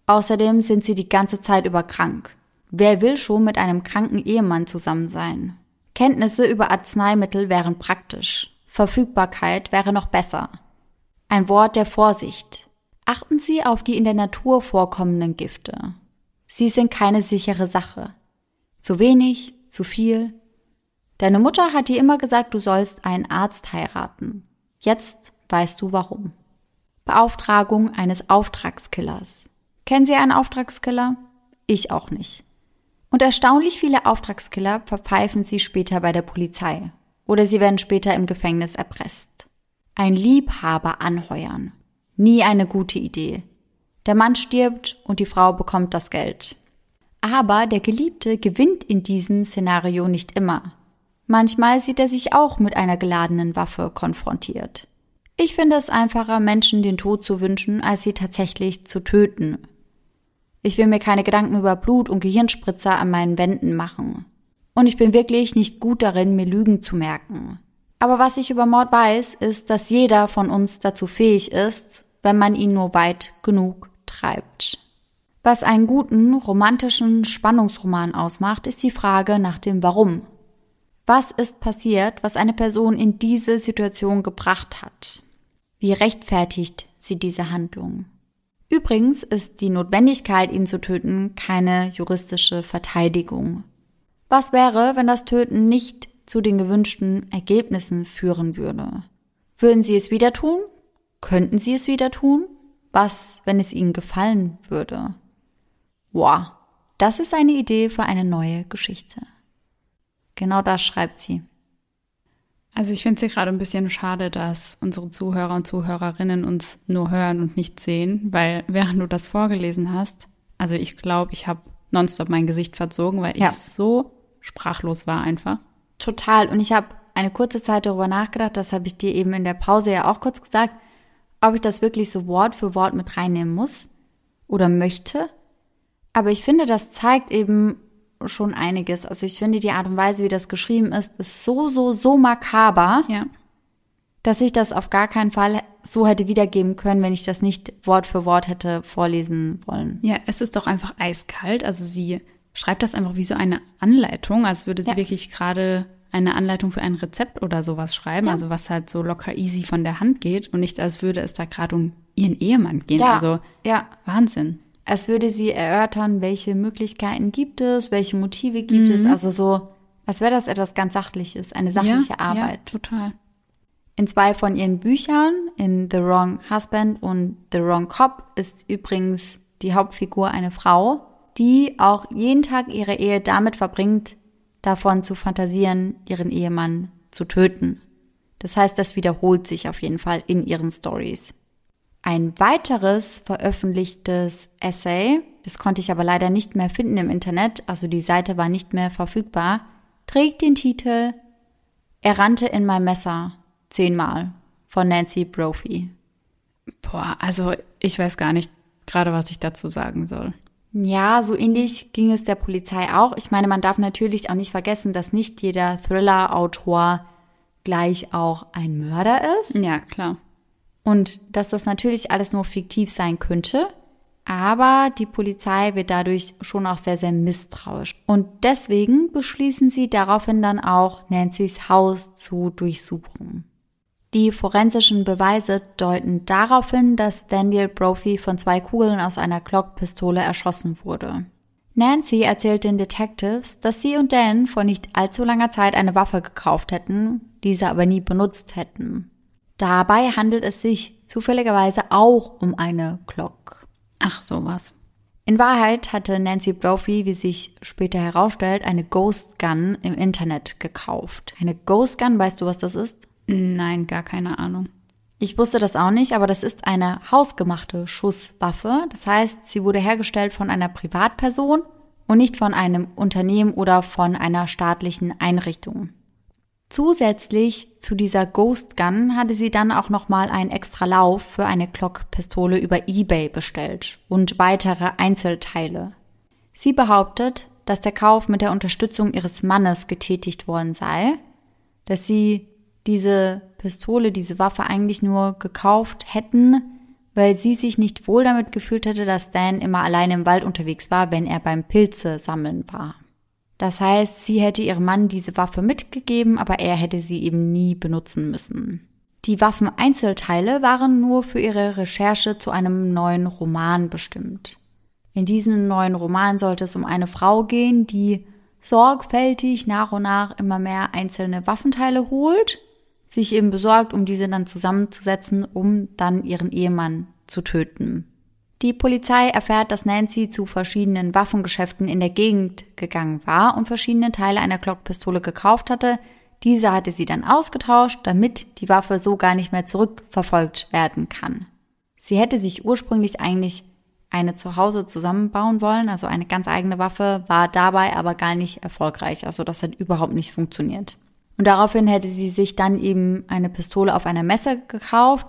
Außerdem sind sie die ganze Zeit über krank. Wer will schon mit einem kranken Ehemann zusammen sein? Kenntnisse über Arzneimittel wären praktisch. Verfügbarkeit wäre noch besser. Ein Wort der Vorsicht. Achten Sie auf die in der Natur vorkommenden Gifte. Sie sind keine sichere Sache. Zu wenig, zu viel, Deine Mutter hat dir immer gesagt, du sollst einen Arzt heiraten. Jetzt weißt du warum. Beauftragung eines Auftragskillers. Kennen Sie einen Auftragskiller? Ich auch nicht. Und erstaunlich viele Auftragskiller verpfeifen sie später bei der Polizei. Oder sie werden später im Gefängnis erpresst. Ein Liebhaber anheuern. Nie eine gute Idee. Der Mann stirbt und die Frau bekommt das Geld. Aber der Geliebte gewinnt in diesem Szenario nicht immer. Manchmal sieht er sich auch mit einer geladenen Waffe konfrontiert. Ich finde es einfacher, Menschen den Tod zu wünschen, als sie tatsächlich zu töten. Ich will mir keine Gedanken über Blut und Gehirnspritzer an meinen Wänden machen. Und ich bin wirklich nicht gut darin, mir Lügen zu merken. Aber was ich über Mord weiß, ist, dass jeder von uns dazu fähig ist, wenn man ihn nur weit genug treibt. Was einen guten romantischen Spannungsroman ausmacht, ist die Frage nach dem Warum. Was ist passiert, was eine Person in diese Situation gebracht hat? Wie rechtfertigt sie diese Handlung? Übrigens ist die Notwendigkeit, ihn zu töten, keine juristische Verteidigung. Was wäre, wenn das Töten nicht zu den gewünschten Ergebnissen führen würde? Würden Sie es wieder tun? Könnten Sie es wieder tun? Was, wenn es Ihnen gefallen würde? Wow, das ist eine Idee für eine neue Geschichte. Genau das schreibt sie. Also ich finde es hier gerade ein bisschen schade, dass unsere Zuhörer und Zuhörerinnen uns nur hören und nicht sehen, weil während du das vorgelesen hast, also ich glaube, ich habe nonstop mein Gesicht verzogen, weil ja. ich so sprachlos war einfach. Total. Und ich habe eine kurze Zeit darüber nachgedacht, das habe ich dir eben in der Pause ja auch kurz gesagt, ob ich das wirklich so Wort für Wort mit reinnehmen muss oder möchte. Aber ich finde, das zeigt eben schon einiges. Also ich finde, die Art und Weise, wie das geschrieben ist, ist so, so, so makaber, ja. dass ich das auf gar keinen Fall so hätte wiedergeben können, wenn ich das nicht Wort für Wort hätte vorlesen wollen. Ja, es ist doch einfach eiskalt. Also sie schreibt das einfach wie so eine Anleitung, als würde sie ja. wirklich gerade eine Anleitung für ein Rezept oder sowas schreiben, ja. also was halt so locker easy von der Hand geht und nicht als würde es da gerade um ihren Ehemann gehen. Ja. Also ja. Wahnsinn als würde sie erörtern, welche Möglichkeiten gibt es, welche Motive gibt mhm. es. Also so, als wäre das etwas ganz Sachliches, eine sachliche ja, Arbeit. Ja, total. In zwei von ihren Büchern, in The Wrong Husband und The Wrong Cop, ist übrigens die Hauptfigur eine Frau, die auch jeden Tag ihre Ehe damit verbringt, davon zu fantasieren, ihren Ehemann zu töten. Das heißt, das wiederholt sich auf jeden Fall in ihren Stories. Ein weiteres veröffentlichtes Essay, das konnte ich aber leider nicht mehr finden im Internet, also die Seite war nicht mehr verfügbar, trägt den Titel Er rannte in mein Messer zehnmal von Nancy Brophy. Boah, also ich weiß gar nicht gerade, was ich dazu sagen soll. Ja, so ähnlich ging es der Polizei auch. Ich meine, man darf natürlich auch nicht vergessen, dass nicht jeder Thriller-Autor gleich auch ein Mörder ist. Ja, klar und dass das natürlich alles nur fiktiv sein könnte. Aber die Polizei wird dadurch schon auch sehr, sehr misstrauisch. Und deswegen beschließen sie daraufhin dann auch, Nancy's Haus zu durchsuchen. Die forensischen Beweise deuten darauf hin, dass Daniel Brophy von zwei Kugeln aus einer Glock-Pistole erschossen wurde. Nancy erzählt den Detectives, dass sie und Dan vor nicht allzu langer Zeit eine Waffe gekauft hätten, diese aber nie benutzt hätten. Dabei handelt es sich zufälligerweise auch um eine Glock. Ach, sowas. In Wahrheit hatte Nancy Brophy, wie sich später herausstellt, eine Ghost Gun im Internet gekauft. Eine Ghost Gun, weißt du, was das ist? Nein, gar keine Ahnung. Ich wusste das auch nicht, aber das ist eine hausgemachte Schusswaffe. Das heißt, sie wurde hergestellt von einer Privatperson und nicht von einem Unternehmen oder von einer staatlichen Einrichtung. Zusätzlich zu dieser Ghost Gun hatte sie dann auch nochmal einen extra Lauf für eine Glock-Pistole über eBay bestellt und weitere Einzelteile. Sie behauptet, dass der Kauf mit der Unterstützung ihres Mannes getätigt worden sei, dass sie diese Pistole, diese Waffe eigentlich nur gekauft hätten, weil sie sich nicht wohl damit gefühlt hätte, dass Dan immer alleine im Wald unterwegs war, wenn er beim Pilze sammeln war. Das heißt, sie hätte ihrem Mann diese Waffe mitgegeben, aber er hätte sie eben nie benutzen müssen. Die Waffeneinzelteile waren nur für ihre Recherche zu einem neuen Roman bestimmt. In diesem neuen Roman sollte es um eine Frau gehen, die sorgfältig nach und nach immer mehr einzelne Waffenteile holt, sich eben besorgt, um diese dann zusammenzusetzen, um dann ihren Ehemann zu töten. Die Polizei erfährt, dass Nancy zu verschiedenen Waffengeschäften in der Gegend gegangen war und verschiedene Teile einer Glockpistole gekauft hatte. Diese hatte sie dann ausgetauscht, damit die Waffe so gar nicht mehr zurückverfolgt werden kann. Sie hätte sich ursprünglich eigentlich eine zu Hause zusammenbauen wollen, also eine ganz eigene Waffe, war dabei aber gar nicht erfolgreich. Also das hat überhaupt nicht funktioniert. Und daraufhin hätte sie sich dann eben eine Pistole auf einer Messe gekauft,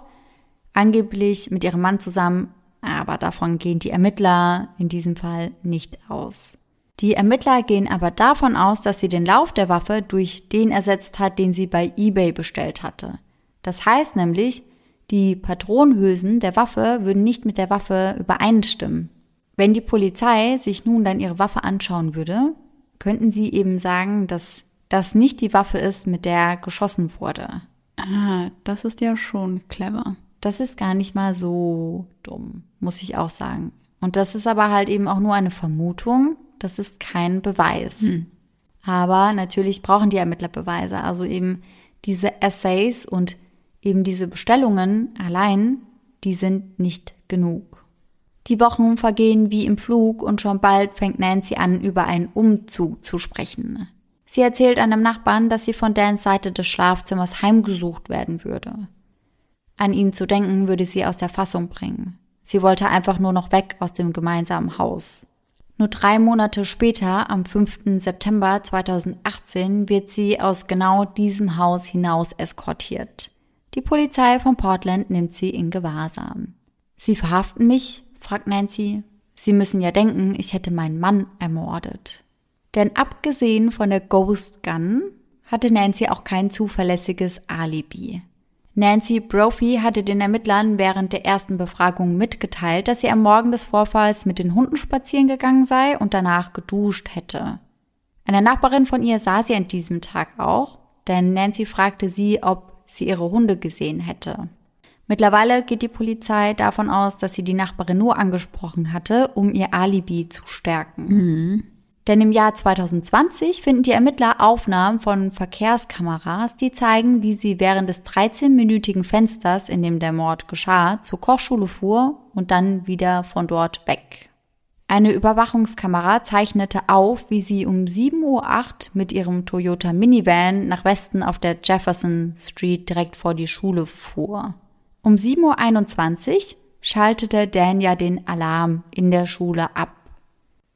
angeblich mit ihrem Mann zusammen aber davon gehen die Ermittler in diesem Fall nicht aus. Die Ermittler gehen aber davon aus, dass sie den Lauf der Waffe durch den ersetzt hat, den sie bei eBay bestellt hatte. Das heißt nämlich, die Patronenhülsen der Waffe würden nicht mit der Waffe übereinstimmen. Wenn die Polizei sich nun dann ihre Waffe anschauen würde, könnten sie eben sagen, dass das nicht die Waffe ist, mit der geschossen wurde. Ah, das ist ja schon clever. Das ist gar nicht mal so dumm, muss ich auch sagen. Und das ist aber halt eben auch nur eine Vermutung, das ist kein Beweis. Hm. Aber natürlich brauchen die Ermittler Beweise. Also eben diese Essays und eben diese Bestellungen allein, die sind nicht genug. Die Wochen vergehen wie im Flug und schon bald fängt Nancy an, über einen Umzug zu sprechen. Sie erzählt einem Nachbarn, dass sie von Dans Seite des Schlafzimmers heimgesucht werden würde. An ihn zu denken würde sie aus der Fassung bringen. Sie wollte einfach nur noch weg aus dem gemeinsamen Haus. Nur drei Monate später, am 5. September 2018, wird sie aus genau diesem Haus hinaus eskortiert. Die Polizei von Portland nimmt sie in Gewahrsam. Sie verhaften mich? fragt Nancy. Sie müssen ja denken, ich hätte meinen Mann ermordet. Denn abgesehen von der Ghost Gun hatte Nancy auch kein zuverlässiges Alibi. Nancy Brophy hatte den Ermittlern während der ersten Befragung mitgeteilt, dass sie am Morgen des Vorfalls mit den Hunden spazieren gegangen sei und danach geduscht hätte. Eine Nachbarin von ihr sah sie an diesem Tag auch, denn Nancy fragte sie, ob sie ihre Hunde gesehen hätte. Mittlerweile geht die Polizei davon aus, dass sie die Nachbarin nur angesprochen hatte, um ihr Alibi zu stärken. Mhm. Denn im Jahr 2020 finden die Ermittler Aufnahmen von Verkehrskameras, die zeigen, wie sie während des 13-minütigen Fensters, in dem der Mord geschah, zur Kochschule fuhr und dann wieder von dort weg. Eine Überwachungskamera zeichnete auf, wie sie um 7.08 Uhr mit ihrem Toyota Minivan nach Westen auf der Jefferson Street direkt vor die Schule fuhr. Um 7.21 Uhr schaltete Dania den Alarm in der Schule ab.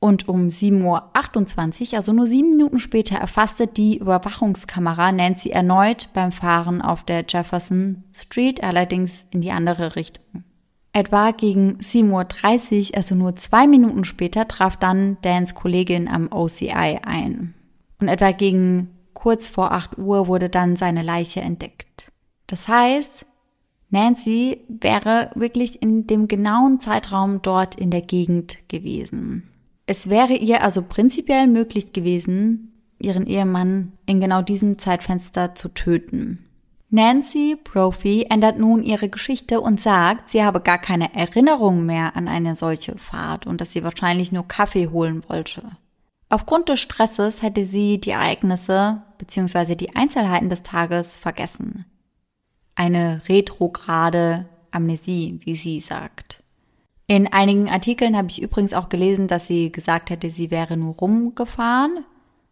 Und um 7.28 Uhr, also nur sieben Minuten später, erfasste die Überwachungskamera Nancy erneut beim Fahren auf der Jefferson Street, allerdings in die andere Richtung. Etwa gegen 7.30 Uhr, also nur zwei Minuten später, traf dann Dans Kollegin am OCI ein. Und etwa gegen kurz vor 8 Uhr wurde dann seine Leiche entdeckt. Das heißt, Nancy wäre wirklich in dem genauen Zeitraum dort in der Gegend gewesen. Es wäre ihr also prinzipiell möglich gewesen, ihren Ehemann in genau diesem Zeitfenster zu töten. Nancy Brophy ändert nun ihre Geschichte und sagt, sie habe gar keine Erinnerung mehr an eine solche Fahrt und dass sie wahrscheinlich nur Kaffee holen wollte. Aufgrund des Stresses hätte sie die Ereignisse bzw. die Einzelheiten des Tages vergessen. Eine retrograde Amnesie, wie sie sagt. In einigen Artikeln habe ich übrigens auch gelesen, dass sie gesagt hätte, sie wäre nur rumgefahren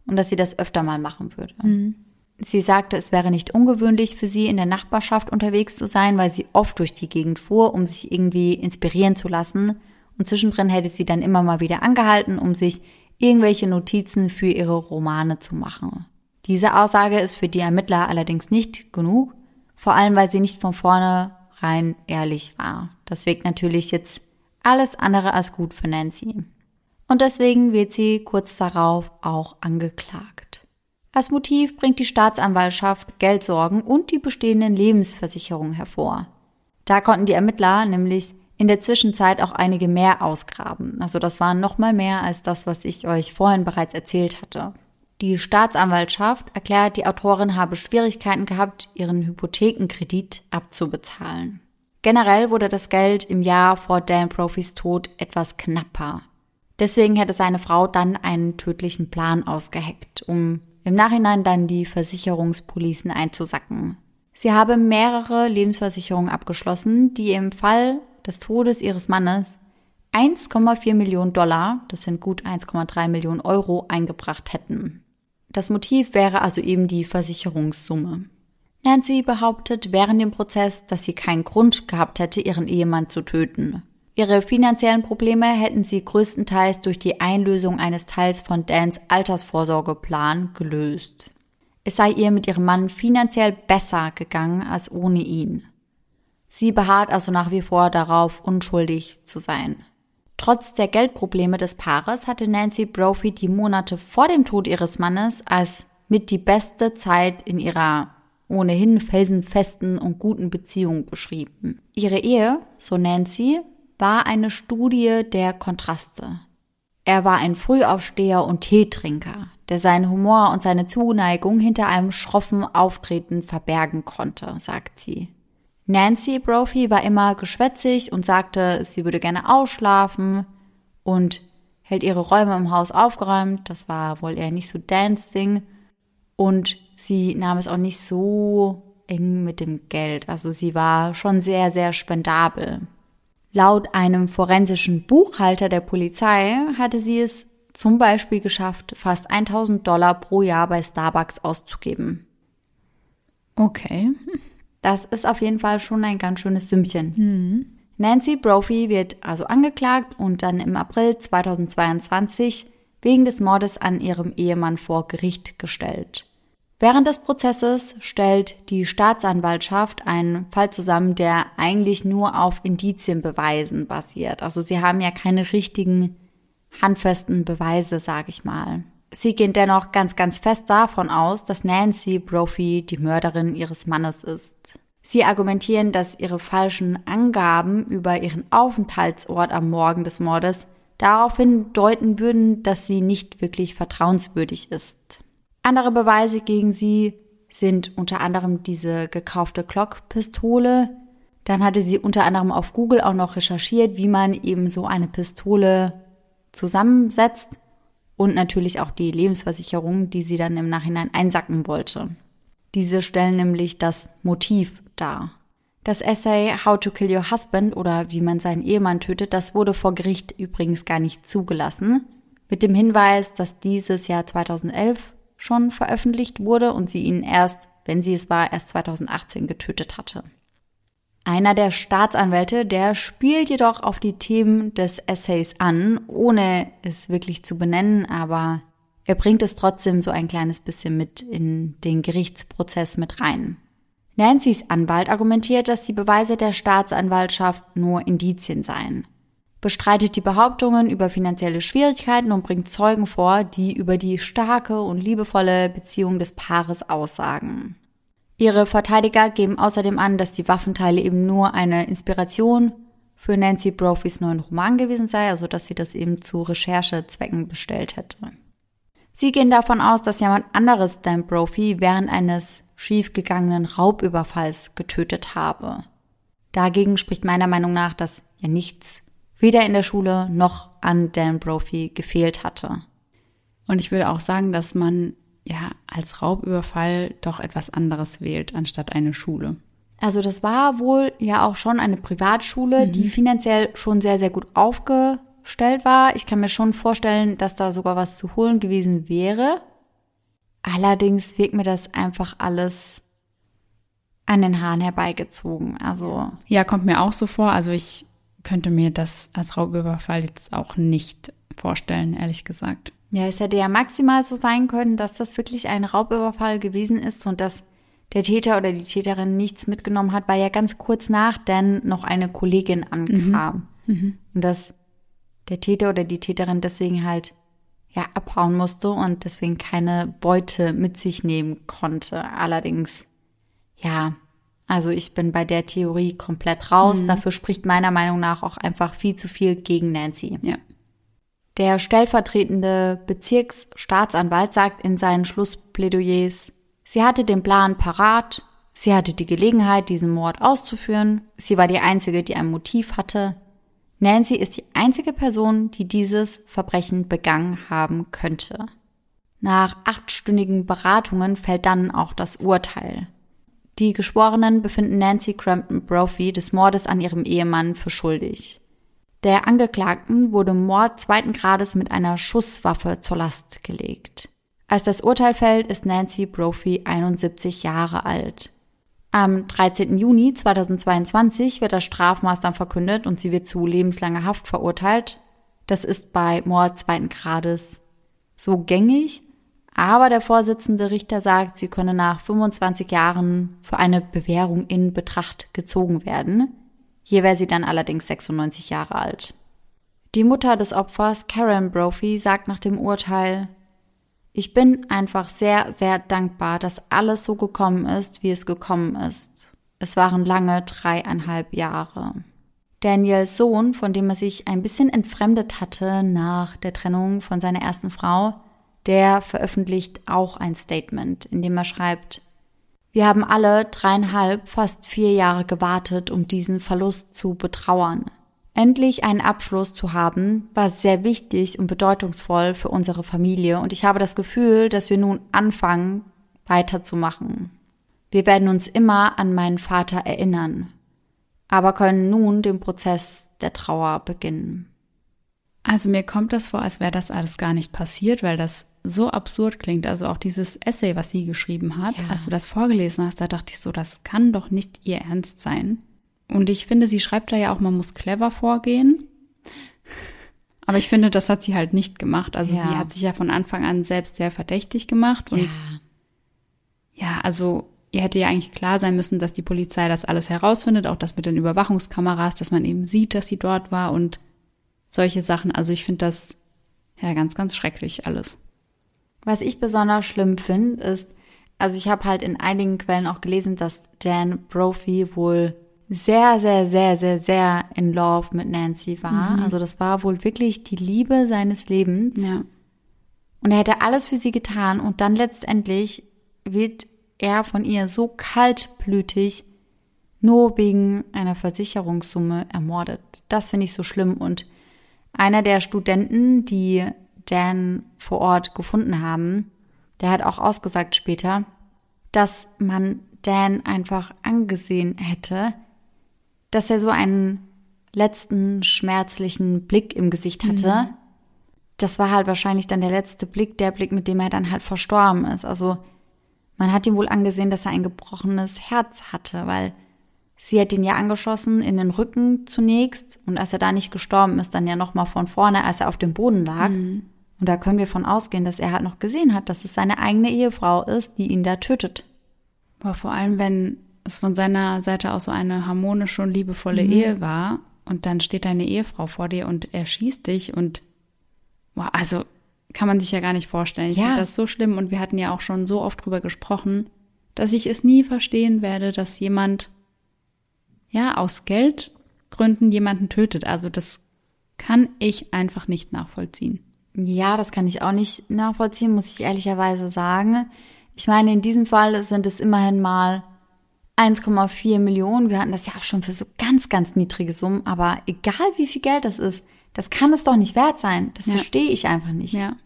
und dass sie das öfter mal machen würde. Mhm. Sie sagte, es wäre nicht ungewöhnlich für sie, in der Nachbarschaft unterwegs zu sein, weil sie oft durch die Gegend fuhr, um sich irgendwie inspirieren zu lassen. Und zwischendrin hätte sie dann immer mal wieder angehalten, um sich irgendwelche Notizen für ihre Romane zu machen. Diese Aussage ist für die Ermittler allerdings nicht genug, vor allem weil sie nicht von vornherein ehrlich war. Das wirkt natürlich jetzt alles andere als gut für Nancy. Und deswegen wird sie kurz darauf auch angeklagt. Als Motiv bringt die Staatsanwaltschaft Geldsorgen und die bestehenden Lebensversicherungen hervor. Da konnten die Ermittler nämlich in der Zwischenzeit auch einige mehr ausgraben. Also das waren nochmal mehr als das, was ich euch vorhin bereits erzählt hatte. Die Staatsanwaltschaft erklärt, die Autorin habe Schwierigkeiten gehabt, ihren Hypothekenkredit abzubezahlen. Generell wurde das Geld im Jahr vor Dan Profis Tod etwas knapper. Deswegen hätte seine Frau dann einen tödlichen Plan ausgeheckt, um im Nachhinein dann die Versicherungspolicen einzusacken. Sie habe mehrere Lebensversicherungen abgeschlossen, die im Fall des Todes ihres Mannes 1,4 Millionen Dollar, das sind gut 1,3 Millionen Euro, eingebracht hätten. Das Motiv wäre also eben die Versicherungssumme. Nancy behauptet während dem Prozess, dass sie keinen Grund gehabt hätte, ihren Ehemann zu töten. Ihre finanziellen Probleme hätten sie größtenteils durch die Einlösung eines Teils von Dans Altersvorsorgeplan gelöst. Es sei ihr mit ihrem Mann finanziell besser gegangen als ohne ihn. Sie beharrt also nach wie vor darauf, unschuldig zu sein. Trotz der Geldprobleme des Paares hatte Nancy Brophy die Monate vor dem Tod ihres Mannes als mit die beste Zeit in ihrer ohnehin felsenfesten und guten Beziehung beschrieben. Ihre Ehe, so Nancy, war eine Studie der Kontraste. Er war ein Frühaufsteher und Teetrinker, der seinen Humor und seine Zuneigung hinter einem schroffen Auftreten verbergen konnte, sagt sie. Nancy Brophy war immer geschwätzig und sagte, sie würde gerne ausschlafen und hält ihre Räume im Haus aufgeräumt. Das war wohl eher nicht so Dancing. Und sie nahm es auch nicht so eng mit dem Geld. Also sie war schon sehr, sehr spendabel. Laut einem forensischen Buchhalter der Polizei hatte sie es zum Beispiel geschafft, fast 1000 Dollar pro Jahr bei Starbucks auszugeben. Okay. Das ist auf jeden Fall schon ein ganz schönes Sümmchen. Mhm. Nancy Brophy wird also angeklagt und dann im April 2022 wegen des Mordes an ihrem Ehemann vor Gericht gestellt. Während des Prozesses stellt die Staatsanwaltschaft einen Fall zusammen, der eigentlich nur auf Indizienbeweisen basiert. Also sie haben ja keine richtigen handfesten Beweise, sage ich mal. Sie gehen dennoch ganz, ganz fest davon aus, dass Nancy Brophy die Mörderin ihres Mannes ist. Sie argumentieren, dass ihre falschen Angaben über ihren Aufenthaltsort am Morgen des Mordes daraufhin deuten würden, dass sie nicht wirklich vertrauenswürdig ist. Andere Beweise gegen sie sind unter anderem diese gekaufte Glock-Pistole. Dann hatte sie unter anderem auf Google auch noch recherchiert, wie man eben so eine Pistole zusammensetzt und natürlich auch die Lebensversicherung, die sie dann im Nachhinein einsacken wollte. Diese stellen nämlich das Motiv dar. Das Essay How to Kill Your Husband oder wie man seinen Ehemann tötet, das wurde vor Gericht übrigens gar nicht zugelassen, mit dem Hinweis, dass dieses Jahr 2011 schon veröffentlicht wurde und sie ihn erst, wenn sie es war, erst 2018 getötet hatte. Einer der Staatsanwälte, der spielt jedoch auf die Themen des Essays an, ohne es wirklich zu benennen, aber er bringt es trotzdem so ein kleines bisschen mit in den Gerichtsprozess mit rein. Nancys Anwalt argumentiert, dass die Beweise der Staatsanwaltschaft nur Indizien seien, bestreitet die Behauptungen über finanzielle Schwierigkeiten und bringt Zeugen vor, die über die starke und liebevolle Beziehung des Paares aussagen. Ihre Verteidiger geben außerdem an, dass die Waffenteile eben nur eine Inspiration für Nancy Brophys neuen Roman gewesen sei, also dass sie das eben zu Recherchezwecken bestellt hätte. Sie gehen davon aus, dass jemand anderes Dan Brophy während eines schiefgegangenen Raubüberfalls getötet habe. Dagegen spricht meiner Meinung nach, dass ja nichts weder in der Schule noch an Dan Brophy gefehlt hatte. Und ich würde auch sagen, dass man ja als Raubüberfall doch etwas anderes wählt anstatt eine Schule. Also das war wohl ja auch schon eine Privatschule, mhm. die finanziell schon sehr, sehr gut aufgestellt war. Ich kann mir schon vorstellen, dass da sogar was zu holen gewesen wäre. Allerdings wirkt mir das einfach alles an den Haaren herbeigezogen. Also ja, kommt mir auch so vor. Also ich könnte mir das als Raubüberfall jetzt auch nicht vorstellen, ehrlich gesagt. Ja, es hätte ja maximal so sein können, dass das wirklich ein Raubüberfall gewesen ist und dass der Täter oder die Täterin nichts mitgenommen hat, weil ja ganz kurz nach Dan noch eine Kollegin ankam. Mhm. Mhm. Und dass der Täter oder die Täterin deswegen halt ja abhauen musste und deswegen keine Beute mit sich nehmen konnte. Allerdings, ja, also ich bin bei der Theorie komplett raus. Mhm. Dafür spricht meiner Meinung nach auch einfach viel zu viel gegen Nancy. Ja. Der stellvertretende Bezirksstaatsanwalt sagt in seinen Schlussplädoyers, sie hatte den Plan parat, sie hatte die Gelegenheit, diesen Mord auszuführen, sie war die Einzige, die ein Motiv hatte. Nancy ist die einzige Person, die dieses Verbrechen begangen haben könnte. Nach achtstündigen Beratungen fällt dann auch das Urteil. Die Geschworenen befinden Nancy Crampton Brophy des Mordes an ihrem Ehemann für schuldig. Der Angeklagten wurde Mord zweiten Grades mit einer Schusswaffe zur Last gelegt. Als das Urteil fällt, ist Nancy Brophy 71 Jahre alt. Am 13. Juni 2022 wird das Strafmaß dann verkündet und sie wird zu lebenslanger Haft verurteilt. Das ist bei Mord zweiten Grades so gängig, aber der Vorsitzende Richter sagt, sie könne nach 25 Jahren für eine Bewährung in Betracht gezogen werden. Hier wäre sie dann allerdings 96 Jahre alt. Die Mutter des Opfers, Karen Brophy, sagt nach dem Urteil, ich bin einfach sehr, sehr dankbar, dass alles so gekommen ist, wie es gekommen ist. Es waren lange dreieinhalb Jahre. Daniels Sohn, von dem er sich ein bisschen entfremdet hatte nach der Trennung von seiner ersten Frau, der veröffentlicht auch ein Statement, in dem er schreibt, wir haben alle dreieinhalb, fast vier Jahre gewartet, um diesen Verlust zu betrauern. Endlich einen Abschluss zu haben, war sehr wichtig und bedeutungsvoll für unsere Familie und ich habe das Gefühl, dass wir nun anfangen, weiterzumachen. Wir werden uns immer an meinen Vater erinnern, aber können nun den Prozess der Trauer beginnen. Also mir kommt das vor, als wäre das alles gar nicht passiert, weil das so absurd klingt. Also auch dieses Essay, was sie geschrieben hat, ja. als du das vorgelesen hast, da dachte ich so, das kann doch nicht ihr Ernst sein. Und ich finde, sie schreibt da ja auch, man muss clever vorgehen. Aber ich finde, das hat sie halt nicht gemacht. Also ja. sie hat sich ja von Anfang an selbst sehr verdächtig gemacht. Und ja. ja, also ihr hätte ja eigentlich klar sein müssen, dass die Polizei das alles herausfindet, auch das mit den Überwachungskameras, dass man eben sieht, dass sie dort war und solche Sachen. Also ich finde das ja ganz, ganz schrecklich alles. Was ich besonders schlimm finde, ist, also ich habe halt in einigen Quellen auch gelesen, dass Dan Brophy wohl sehr, sehr, sehr, sehr, sehr in Love mit Nancy war. Mhm. Also das war wohl wirklich die Liebe seines Lebens. Ja. Und er hätte alles für sie getan und dann letztendlich wird er von ihr so kaltblütig nur wegen einer Versicherungssumme ermordet. Das finde ich so schlimm. Und einer der Studenten, die Dan vor Ort gefunden haben, der hat auch ausgesagt später, dass man Dan einfach angesehen hätte, dass er so einen letzten schmerzlichen Blick im Gesicht hatte. Mhm. Das war halt wahrscheinlich dann der letzte Blick, der Blick, mit dem er dann halt verstorben ist. Also man hat ihm wohl angesehen, dass er ein gebrochenes Herz hatte, weil sie hat ihn ja angeschossen in den Rücken zunächst und als er da nicht gestorben ist, dann ja nochmal von vorne, als er auf dem Boden lag. Mhm. Und da können wir von ausgehen, dass er halt noch gesehen hat, dass es seine eigene Ehefrau ist, die ihn da tötet. Aber vor allem, wenn es von seiner Seite aus so eine harmonische und liebevolle mhm. Ehe war und dann steht deine Ehefrau vor dir und er schießt dich und boah, also kann man sich ja gar nicht vorstellen. Ich ja. finde das so schlimm und wir hatten ja auch schon so oft drüber gesprochen, dass ich es nie verstehen werde, dass jemand ja aus Geldgründen jemanden tötet. Also das kann ich einfach nicht nachvollziehen. Ja, das kann ich auch nicht nachvollziehen, muss ich ehrlicherweise sagen. Ich meine, in diesem Fall sind es immerhin mal 1,4 Millionen. Wir hatten das ja auch schon für so ganz, ganz niedrige Summen. Aber egal wie viel Geld das ist, das kann es doch nicht wert sein. Das ja. verstehe ich einfach nicht. Ja.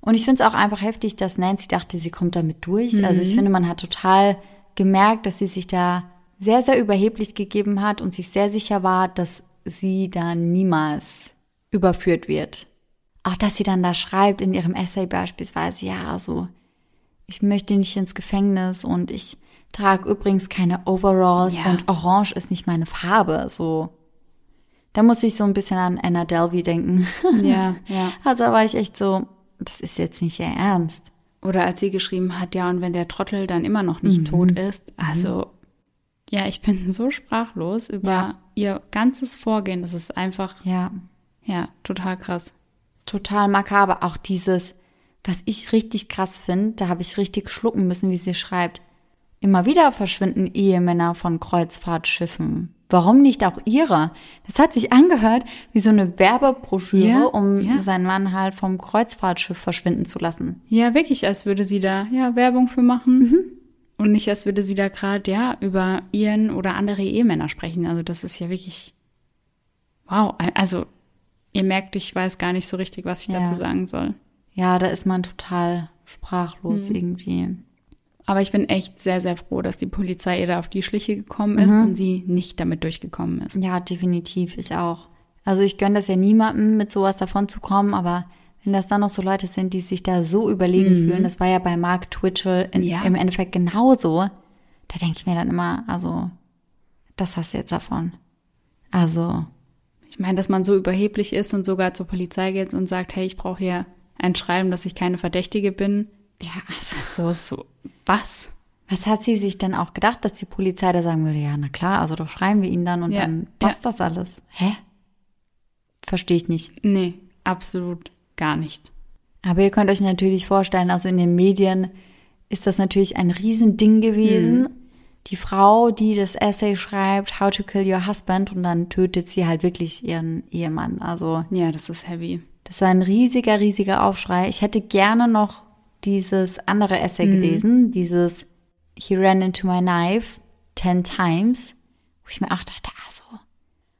Und ich finde es auch einfach heftig, dass Nancy dachte, sie kommt damit durch. Mhm. Also ich finde, man hat total gemerkt, dass sie sich da sehr, sehr überheblich gegeben hat und sich sehr sicher war, dass sie da niemals überführt wird. Auch dass sie dann da schreibt in ihrem Essay beispielsweise, ja, so, ich möchte nicht ins Gefängnis und ich trage übrigens keine Overalls ja. und Orange ist nicht meine Farbe. So, da muss ich so ein bisschen an Anna Delvey denken. Ja, ja. Also war ich echt so, das ist jetzt nicht ihr Ernst. Oder als sie geschrieben hat, ja, und wenn der Trottel dann immer noch nicht mhm. tot ist, also ja, ich bin so sprachlos über ja. ihr ganzes Vorgehen. Das ist einfach, ja, ja, total krass. Total makaber. Auch dieses, was ich richtig krass finde, da habe ich richtig schlucken müssen, wie sie schreibt. Immer wieder verschwinden Ehemänner von Kreuzfahrtschiffen. Warum nicht auch ihre? Das hat sich angehört wie so eine Werbebroschüre, ja, um ja. seinen Mann halt vom Kreuzfahrtschiff verschwinden zu lassen. Ja, wirklich, als würde sie da ja Werbung für machen. Mhm. Und nicht, als würde sie da gerade ja über ihren oder andere Ehemänner sprechen. Also das ist ja wirklich wow. Also ihr merkt, ich weiß gar nicht so richtig, was ich ja. dazu sagen soll. Ja, da ist man total sprachlos mhm. irgendwie. Aber ich bin echt sehr, sehr froh, dass die Polizei ihr da auf die Schliche gekommen ist mhm. und sie nicht damit durchgekommen ist. Ja, definitiv, ich auch. Also ich gönne das ja niemandem, mit sowas davon zu kommen, aber wenn das dann noch so Leute sind, die sich da so überlegen mhm. fühlen, das war ja bei Mark Twitchell in, ja. im Endeffekt genauso, da denke ich mir dann immer, also, das hast du jetzt davon. Also. Ich meine, dass man so überheblich ist und sogar zur Polizei geht und sagt, hey, ich brauche hier ein Schreiben, dass ich keine Verdächtige bin. Ja, also so, so, was? Was hat sie sich denn auch gedacht, dass die Polizei da sagen würde, ja, na klar, also doch schreiben wir ihn dann und ja, dann passt ja. das alles. Hä? Verstehe ich nicht. Nee, absolut gar nicht. Aber ihr könnt euch natürlich vorstellen, also in den Medien ist das natürlich ein Riesending gewesen. Mhm. Die Frau, die das Essay schreibt, How to Kill Your Husband, und dann tötet sie halt wirklich ihren Ehemann. Also. Ja, das ist heavy. Das war ein riesiger, riesiger Aufschrei. Ich hätte gerne noch dieses andere Essay mhm. gelesen, dieses He ran into my knife ten times, wo ich mir auch dachte, ah so.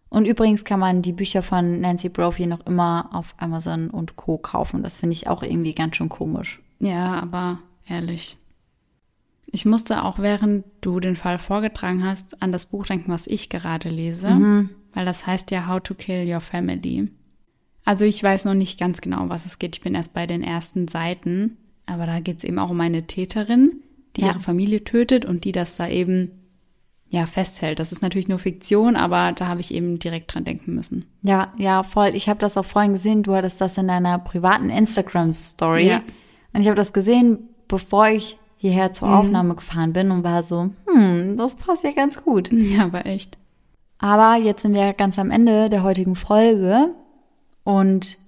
Und übrigens kann man die Bücher von Nancy Brophy noch immer auf Amazon und Co. kaufen. Das finde ich auch irgendwie ganz schön komisch. Ja, aber ehrlich. Ich musste auch, während du den Fall vorgetragen hast, an das Buch denken, was ich gerade lese, mhm. weil das heißt ja How to Kill Your Family. Also ich weiß noch nicht ganz genau, was es geht. Ich bin erst bei den ersten Seiten, aber da geht es eben auch um eine Täterin, die ja. ihre Familie tötet und die das da eben ja festhält. Das ist natürlich nur Fiktion, aber da habe ich eben direkt dran denken müssen. Ja, ja, voll. Ich habe das auch vorhin gesehen. Du hattest das in deiner privaten Instagram Story ja. und ich habe das gesehen, bevor ich hierher zur mhm. Aufnahme gefahren bin und war so, hm, das passt ja ganz gut. Ja, aber echt. Aber jetzt sind wir ganz am Ende der heutigen Folge und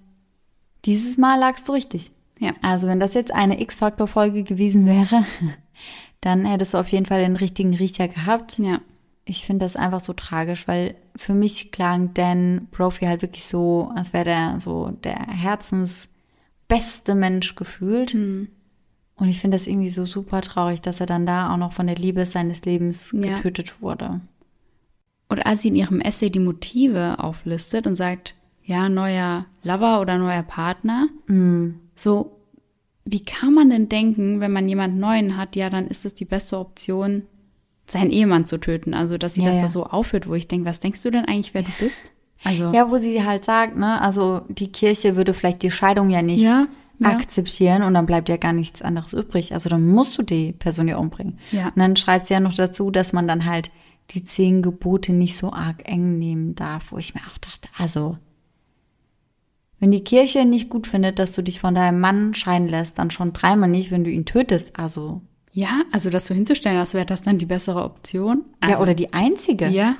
dieses Mal lagst du richtig. Ja. Also wenn das jetzt eine X-Faktor-Folge gewesen wäre, dann hättest du auf jeden Fall den richtigen Riecher gehabt. Ja. Ich finde das einfach so tragisch, weil für mich klang Dan Brophy halt wirklich so, als wäre der so der herzensbeste Mensch gefühlt. Mhm. Und ich finde das irgendwie so super traurig, dass er dann da auch noch von der Liebe seines Lebens getötet ja. wurde. Und als sie in ihrem Essay die Motive auflistet und sagt, ja, neuer Lover oder neuer Partner, mm. so, wie kann man denn denken, wenn man jemand Neuen hat, ja, dann ist es die beste Option, seinen Ehemann zu töten. Also, dass sie ja, das ja. da so aufhört, wo ich denke, was denkst du denn eigentlich, wer du bist? Also. Ja, wo sie halt sagt, ne, also die Kirche würde vielleicht die Scheidung ja nicht ja, akzeptieren und dann bleibt ja gar nichts anderes übrig. Also dann musst du die Person ja umbringen. Ja. Und dann schreibt sie ja noch dazu, dass man dann halt die zehn Gebote nicht so arg eng nehmen darf, wo ich mir auch dachte, also wenn die Kirche nicht gut findet, dass du dich von deinem Mann scheiden lässt, dann schon dreimal nicht, wenn du ihn tötest. Also. Ja, also das so hinzustellen, als wäre das dann die bessere Option. Also, ja, oder die einzige. Ja.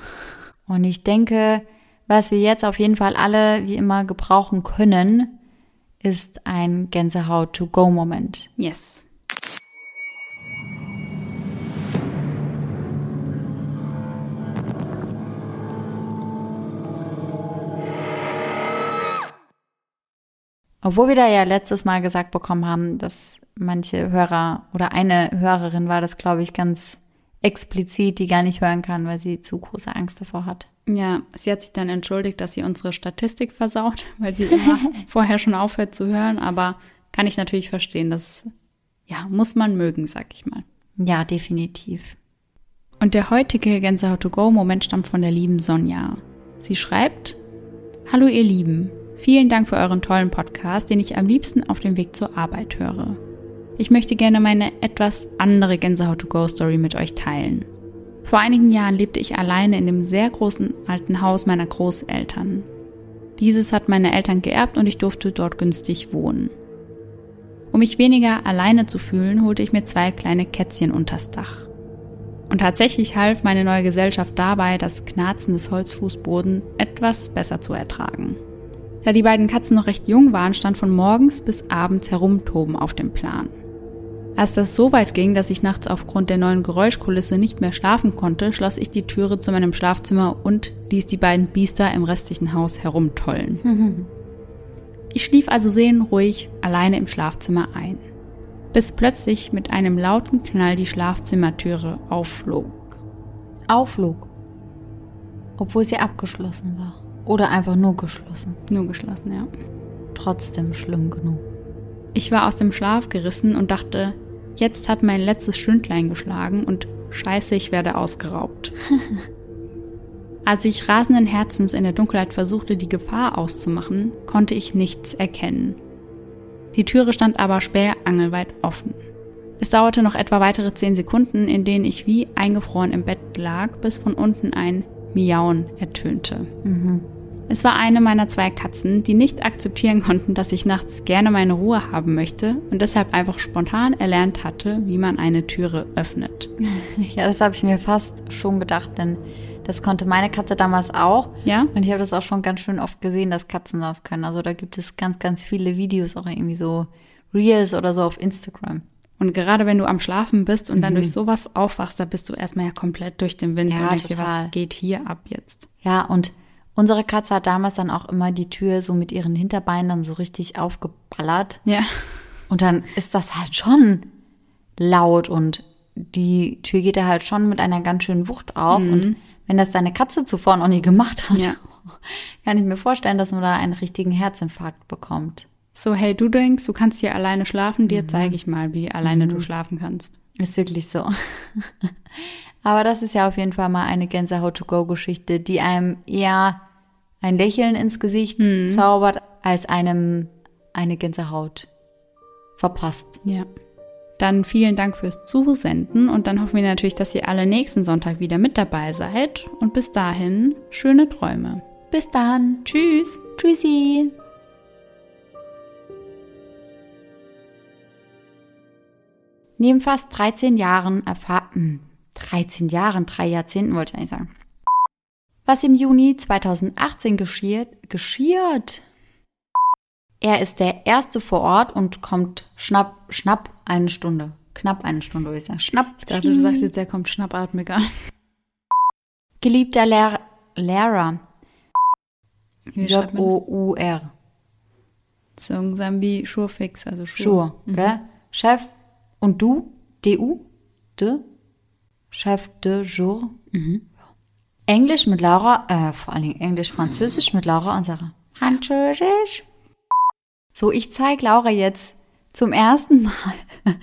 Und ich denke, was wir jetzt auf jeden Fall alle wie immer gebrauchen können, ist ein Gänsehaut-to-go-Moment. Yes. Obwohl wir da ja letztes Mal gesagt bekommen haben, dass manche Hörer oder eine Hörerin war das, glaube ich, ganz explizit, die gar nicht hören kann, weil sie zu große Angst davor hat. Ja, sie hat sich dann entschuldigt, dass sie unsere Statistik versaut, weil sie immer vorher schon aufhört zu hören, aber kann ich natürlich verstehen, das ja, muss man mögen, sag ich mal. Ja, definitiv. Und der heutige Gänsehaut to go Moment stammt von der lieben Sonja. Sie schreibt: Hallo ihr Lieben, Vielen Dank für euren tollen Podcast, den ich am liebsten auf dem Weg zur Arbeit höre. Ich möchte gerne meine etwas andere Gänsehaut-to-go-Story mit euch teilen. Vor einigen Jahren lebte ich alleine in dem sehr großen alten Haus meiner Großeltern. Dieses hat meine Eltern geerbt und ich durfte dort günstig wohnen. Um mich weniger alleine zu fühlen, holte ich mir zwei kleine Kätzchen unters Dach. Und tatsächlich half meine neue Gesellschaft dabei, das Knarzen des Holzfußboden etwas besser zu ertragen. Da die beiden Katzen noch recht jung waren, stand von morgens bis abends Herumtoben auf dem Plan. Als das so weit ging, dass ich nachts aufgrund der neuen Geräuschkulisse nicht mehr schlafen konnte, schloss ich die Türe zu meinem Schlafzimmer und ließ die beiden Biester im restlichen Haus herumtollen. Ich schlief also seelenruhig alleine im Schlafzimmer ein, bis plötzlich mit einem lauten Knall die Schlafzimmertüre aufflog. Aufflog? Obwohl sie abgeschlossen war. Oder einfach nur geschlossen? Nur geschlossen, ja. Trotzdem schlimm genug. Ich war aus dem Schlaf gerissen und dachte, jetzt hat mein letztes Stündlein geschlagen und scheiße, ich werde ausgeraubt. Als ich rasenden Herzens in der Dunkelheit versuchte, die Gefahr auszumachen, konnte ich nichts erkennen. Die Türe stand aber sperrangelweit offen. Es dauerte noch etwa weitere zehn Sekunden, in denen ich wie eingefroren im Bett lag, bis von unten ein Miauen ertönte. Mhm. Es war eine meiner zwei Katzen, die nicht akzeptieren konnten, dass ich nachts gerne meine Ruhe haben möchte und deshalb einfach spontan erlernt hatte, wie man eine Türe öffnet. Ja, das habe ich mir fast schon gedacht, denn das konnte meine Katze damals auch. Ja. Und ich habe das auch schon ganz schön oft gesehen, dass Katzen das können. Also da gibt es ganz, ganz viele Videos, auch irgendwie so Reels oder so auf Instagram. Und gerade wenn du am Schlafen bist und dann durch sowas aufwachst, da bist du erstmal ja komplett durch den Wind Mhm. Ja, und denkst dir, was geht hier ab jetzt? Ja, und unsere Katze hat damals dann auch immer die Tür so mit ihren Hinterbeinen dann so richtig aufgeballert. Ja. Und dann ist das halt schon laut und die Tür geht da halt schon mit einer ganz schönen Wucht auf. Und wenn das deine Katze zuvor noch nie gemacht hat, Ja. kann ich mir vorstellen, dass man da einen richtigen Herzinfarkt bekommt. So, hey, du denkst, du kannst hier alleine schlafen, Mhm. dir zeige ich mal, wie alleine du schlafen kannst. Ist wirklich so. Aber das ist ja auf jeden Fall mal eine Gänsehaut-to-go-Geschichte, die einem eher ein Lächeln ins Gesicht zaubert, als einem eine Gänsehaut verpasst. Ja. Dann vielen Dank fürs Zusenden und dann hoffen wir natürlich, dass ihr alle nächsten Sonntag wieder mit dabei seid. Und bis dahin, schöne Träume. Bis dann. Tschüss. Tschüssi. Neben fast 13 Jahren Erfahrung, 13 Jahren, drei Jahrzehnten wollte ich eigentlich sagen. Was im Juni 2018 geschiert, geschiert. Er ist der erste vor Ort und kommt schnapp, schnapp eine Stunde. Knapp eine Stunde, würde ich sagen. Schnapp. Ich dachte, du sagst jetzt, er kommt schnappatmig an. Geliebter Lehr Lehrer. J-O-U-R. So langsam wie Schurfix, also Schur. Schur, gell? Chef und du? DU? De? Chef de jour? Englisch mit Laura, äh, vor allen Dingen Englisch, Französisch mit Laura und Sarah. Französisch? So, ich zeige Laura jetzt zum ersten Mal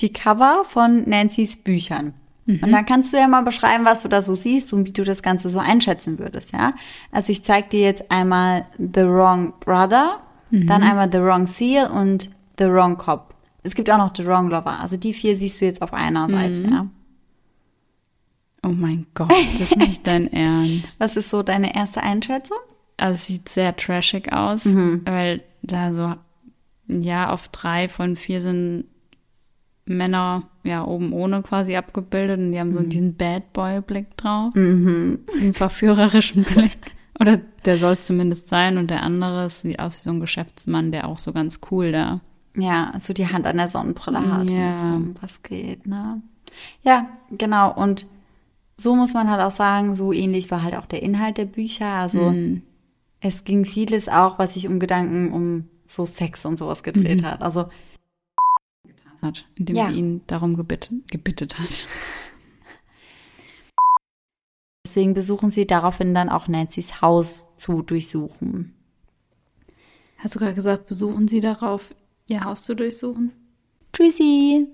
die Cover von Nancy's Büchern. Und dann kannst du ja mal beschreiben, was du da so siehst und wie du das Ganze so einschätzen würdest, ja? Also ich zeige dir jetzt einmal The Wrong Brother, dann einmal The Wrong Seal und The Wrong Cop. Es gibt auch noch The Wrong Lover. Also die vier siehst du jetzt auf einer Seite, ja? Oh mein Gott, das ist nicht dein Ernst. Was ist so deine erste Einschätzung? Also es sieht sehr trashig aus, weil da so, ja, auf drei von vier sind Männer, ja, oben ohne quasi abgebildet und die haben so diesen Bad Boy-Blick drauf. Mhm. Einen verführerischen Blick. Oder der soll es zumindest sein und der andere sieht aus wie so ein Geschäftsmann, der auch so ganz cool da. Ja, so die Hand an der Sonnenbrille hat. Ja. So, was geht, ne? Ja, genau. Und so muss man halt auch sagen, so ähnlich war halt auch der Inhalt der Bücher. Also es ging vieles auch, was sich um Gedanken um so Sex und sowas gedreht hat. Also hat, indem Ja. sie ihn darum gebittet, gebittet hat. deswegen besuchen sie daraufhin dann auch Nancy's Haus zu durchsuchen. Hast du gerade gesagt, besuchen sie darauf, ihr Haus zu durchsuchen? Tschüssi!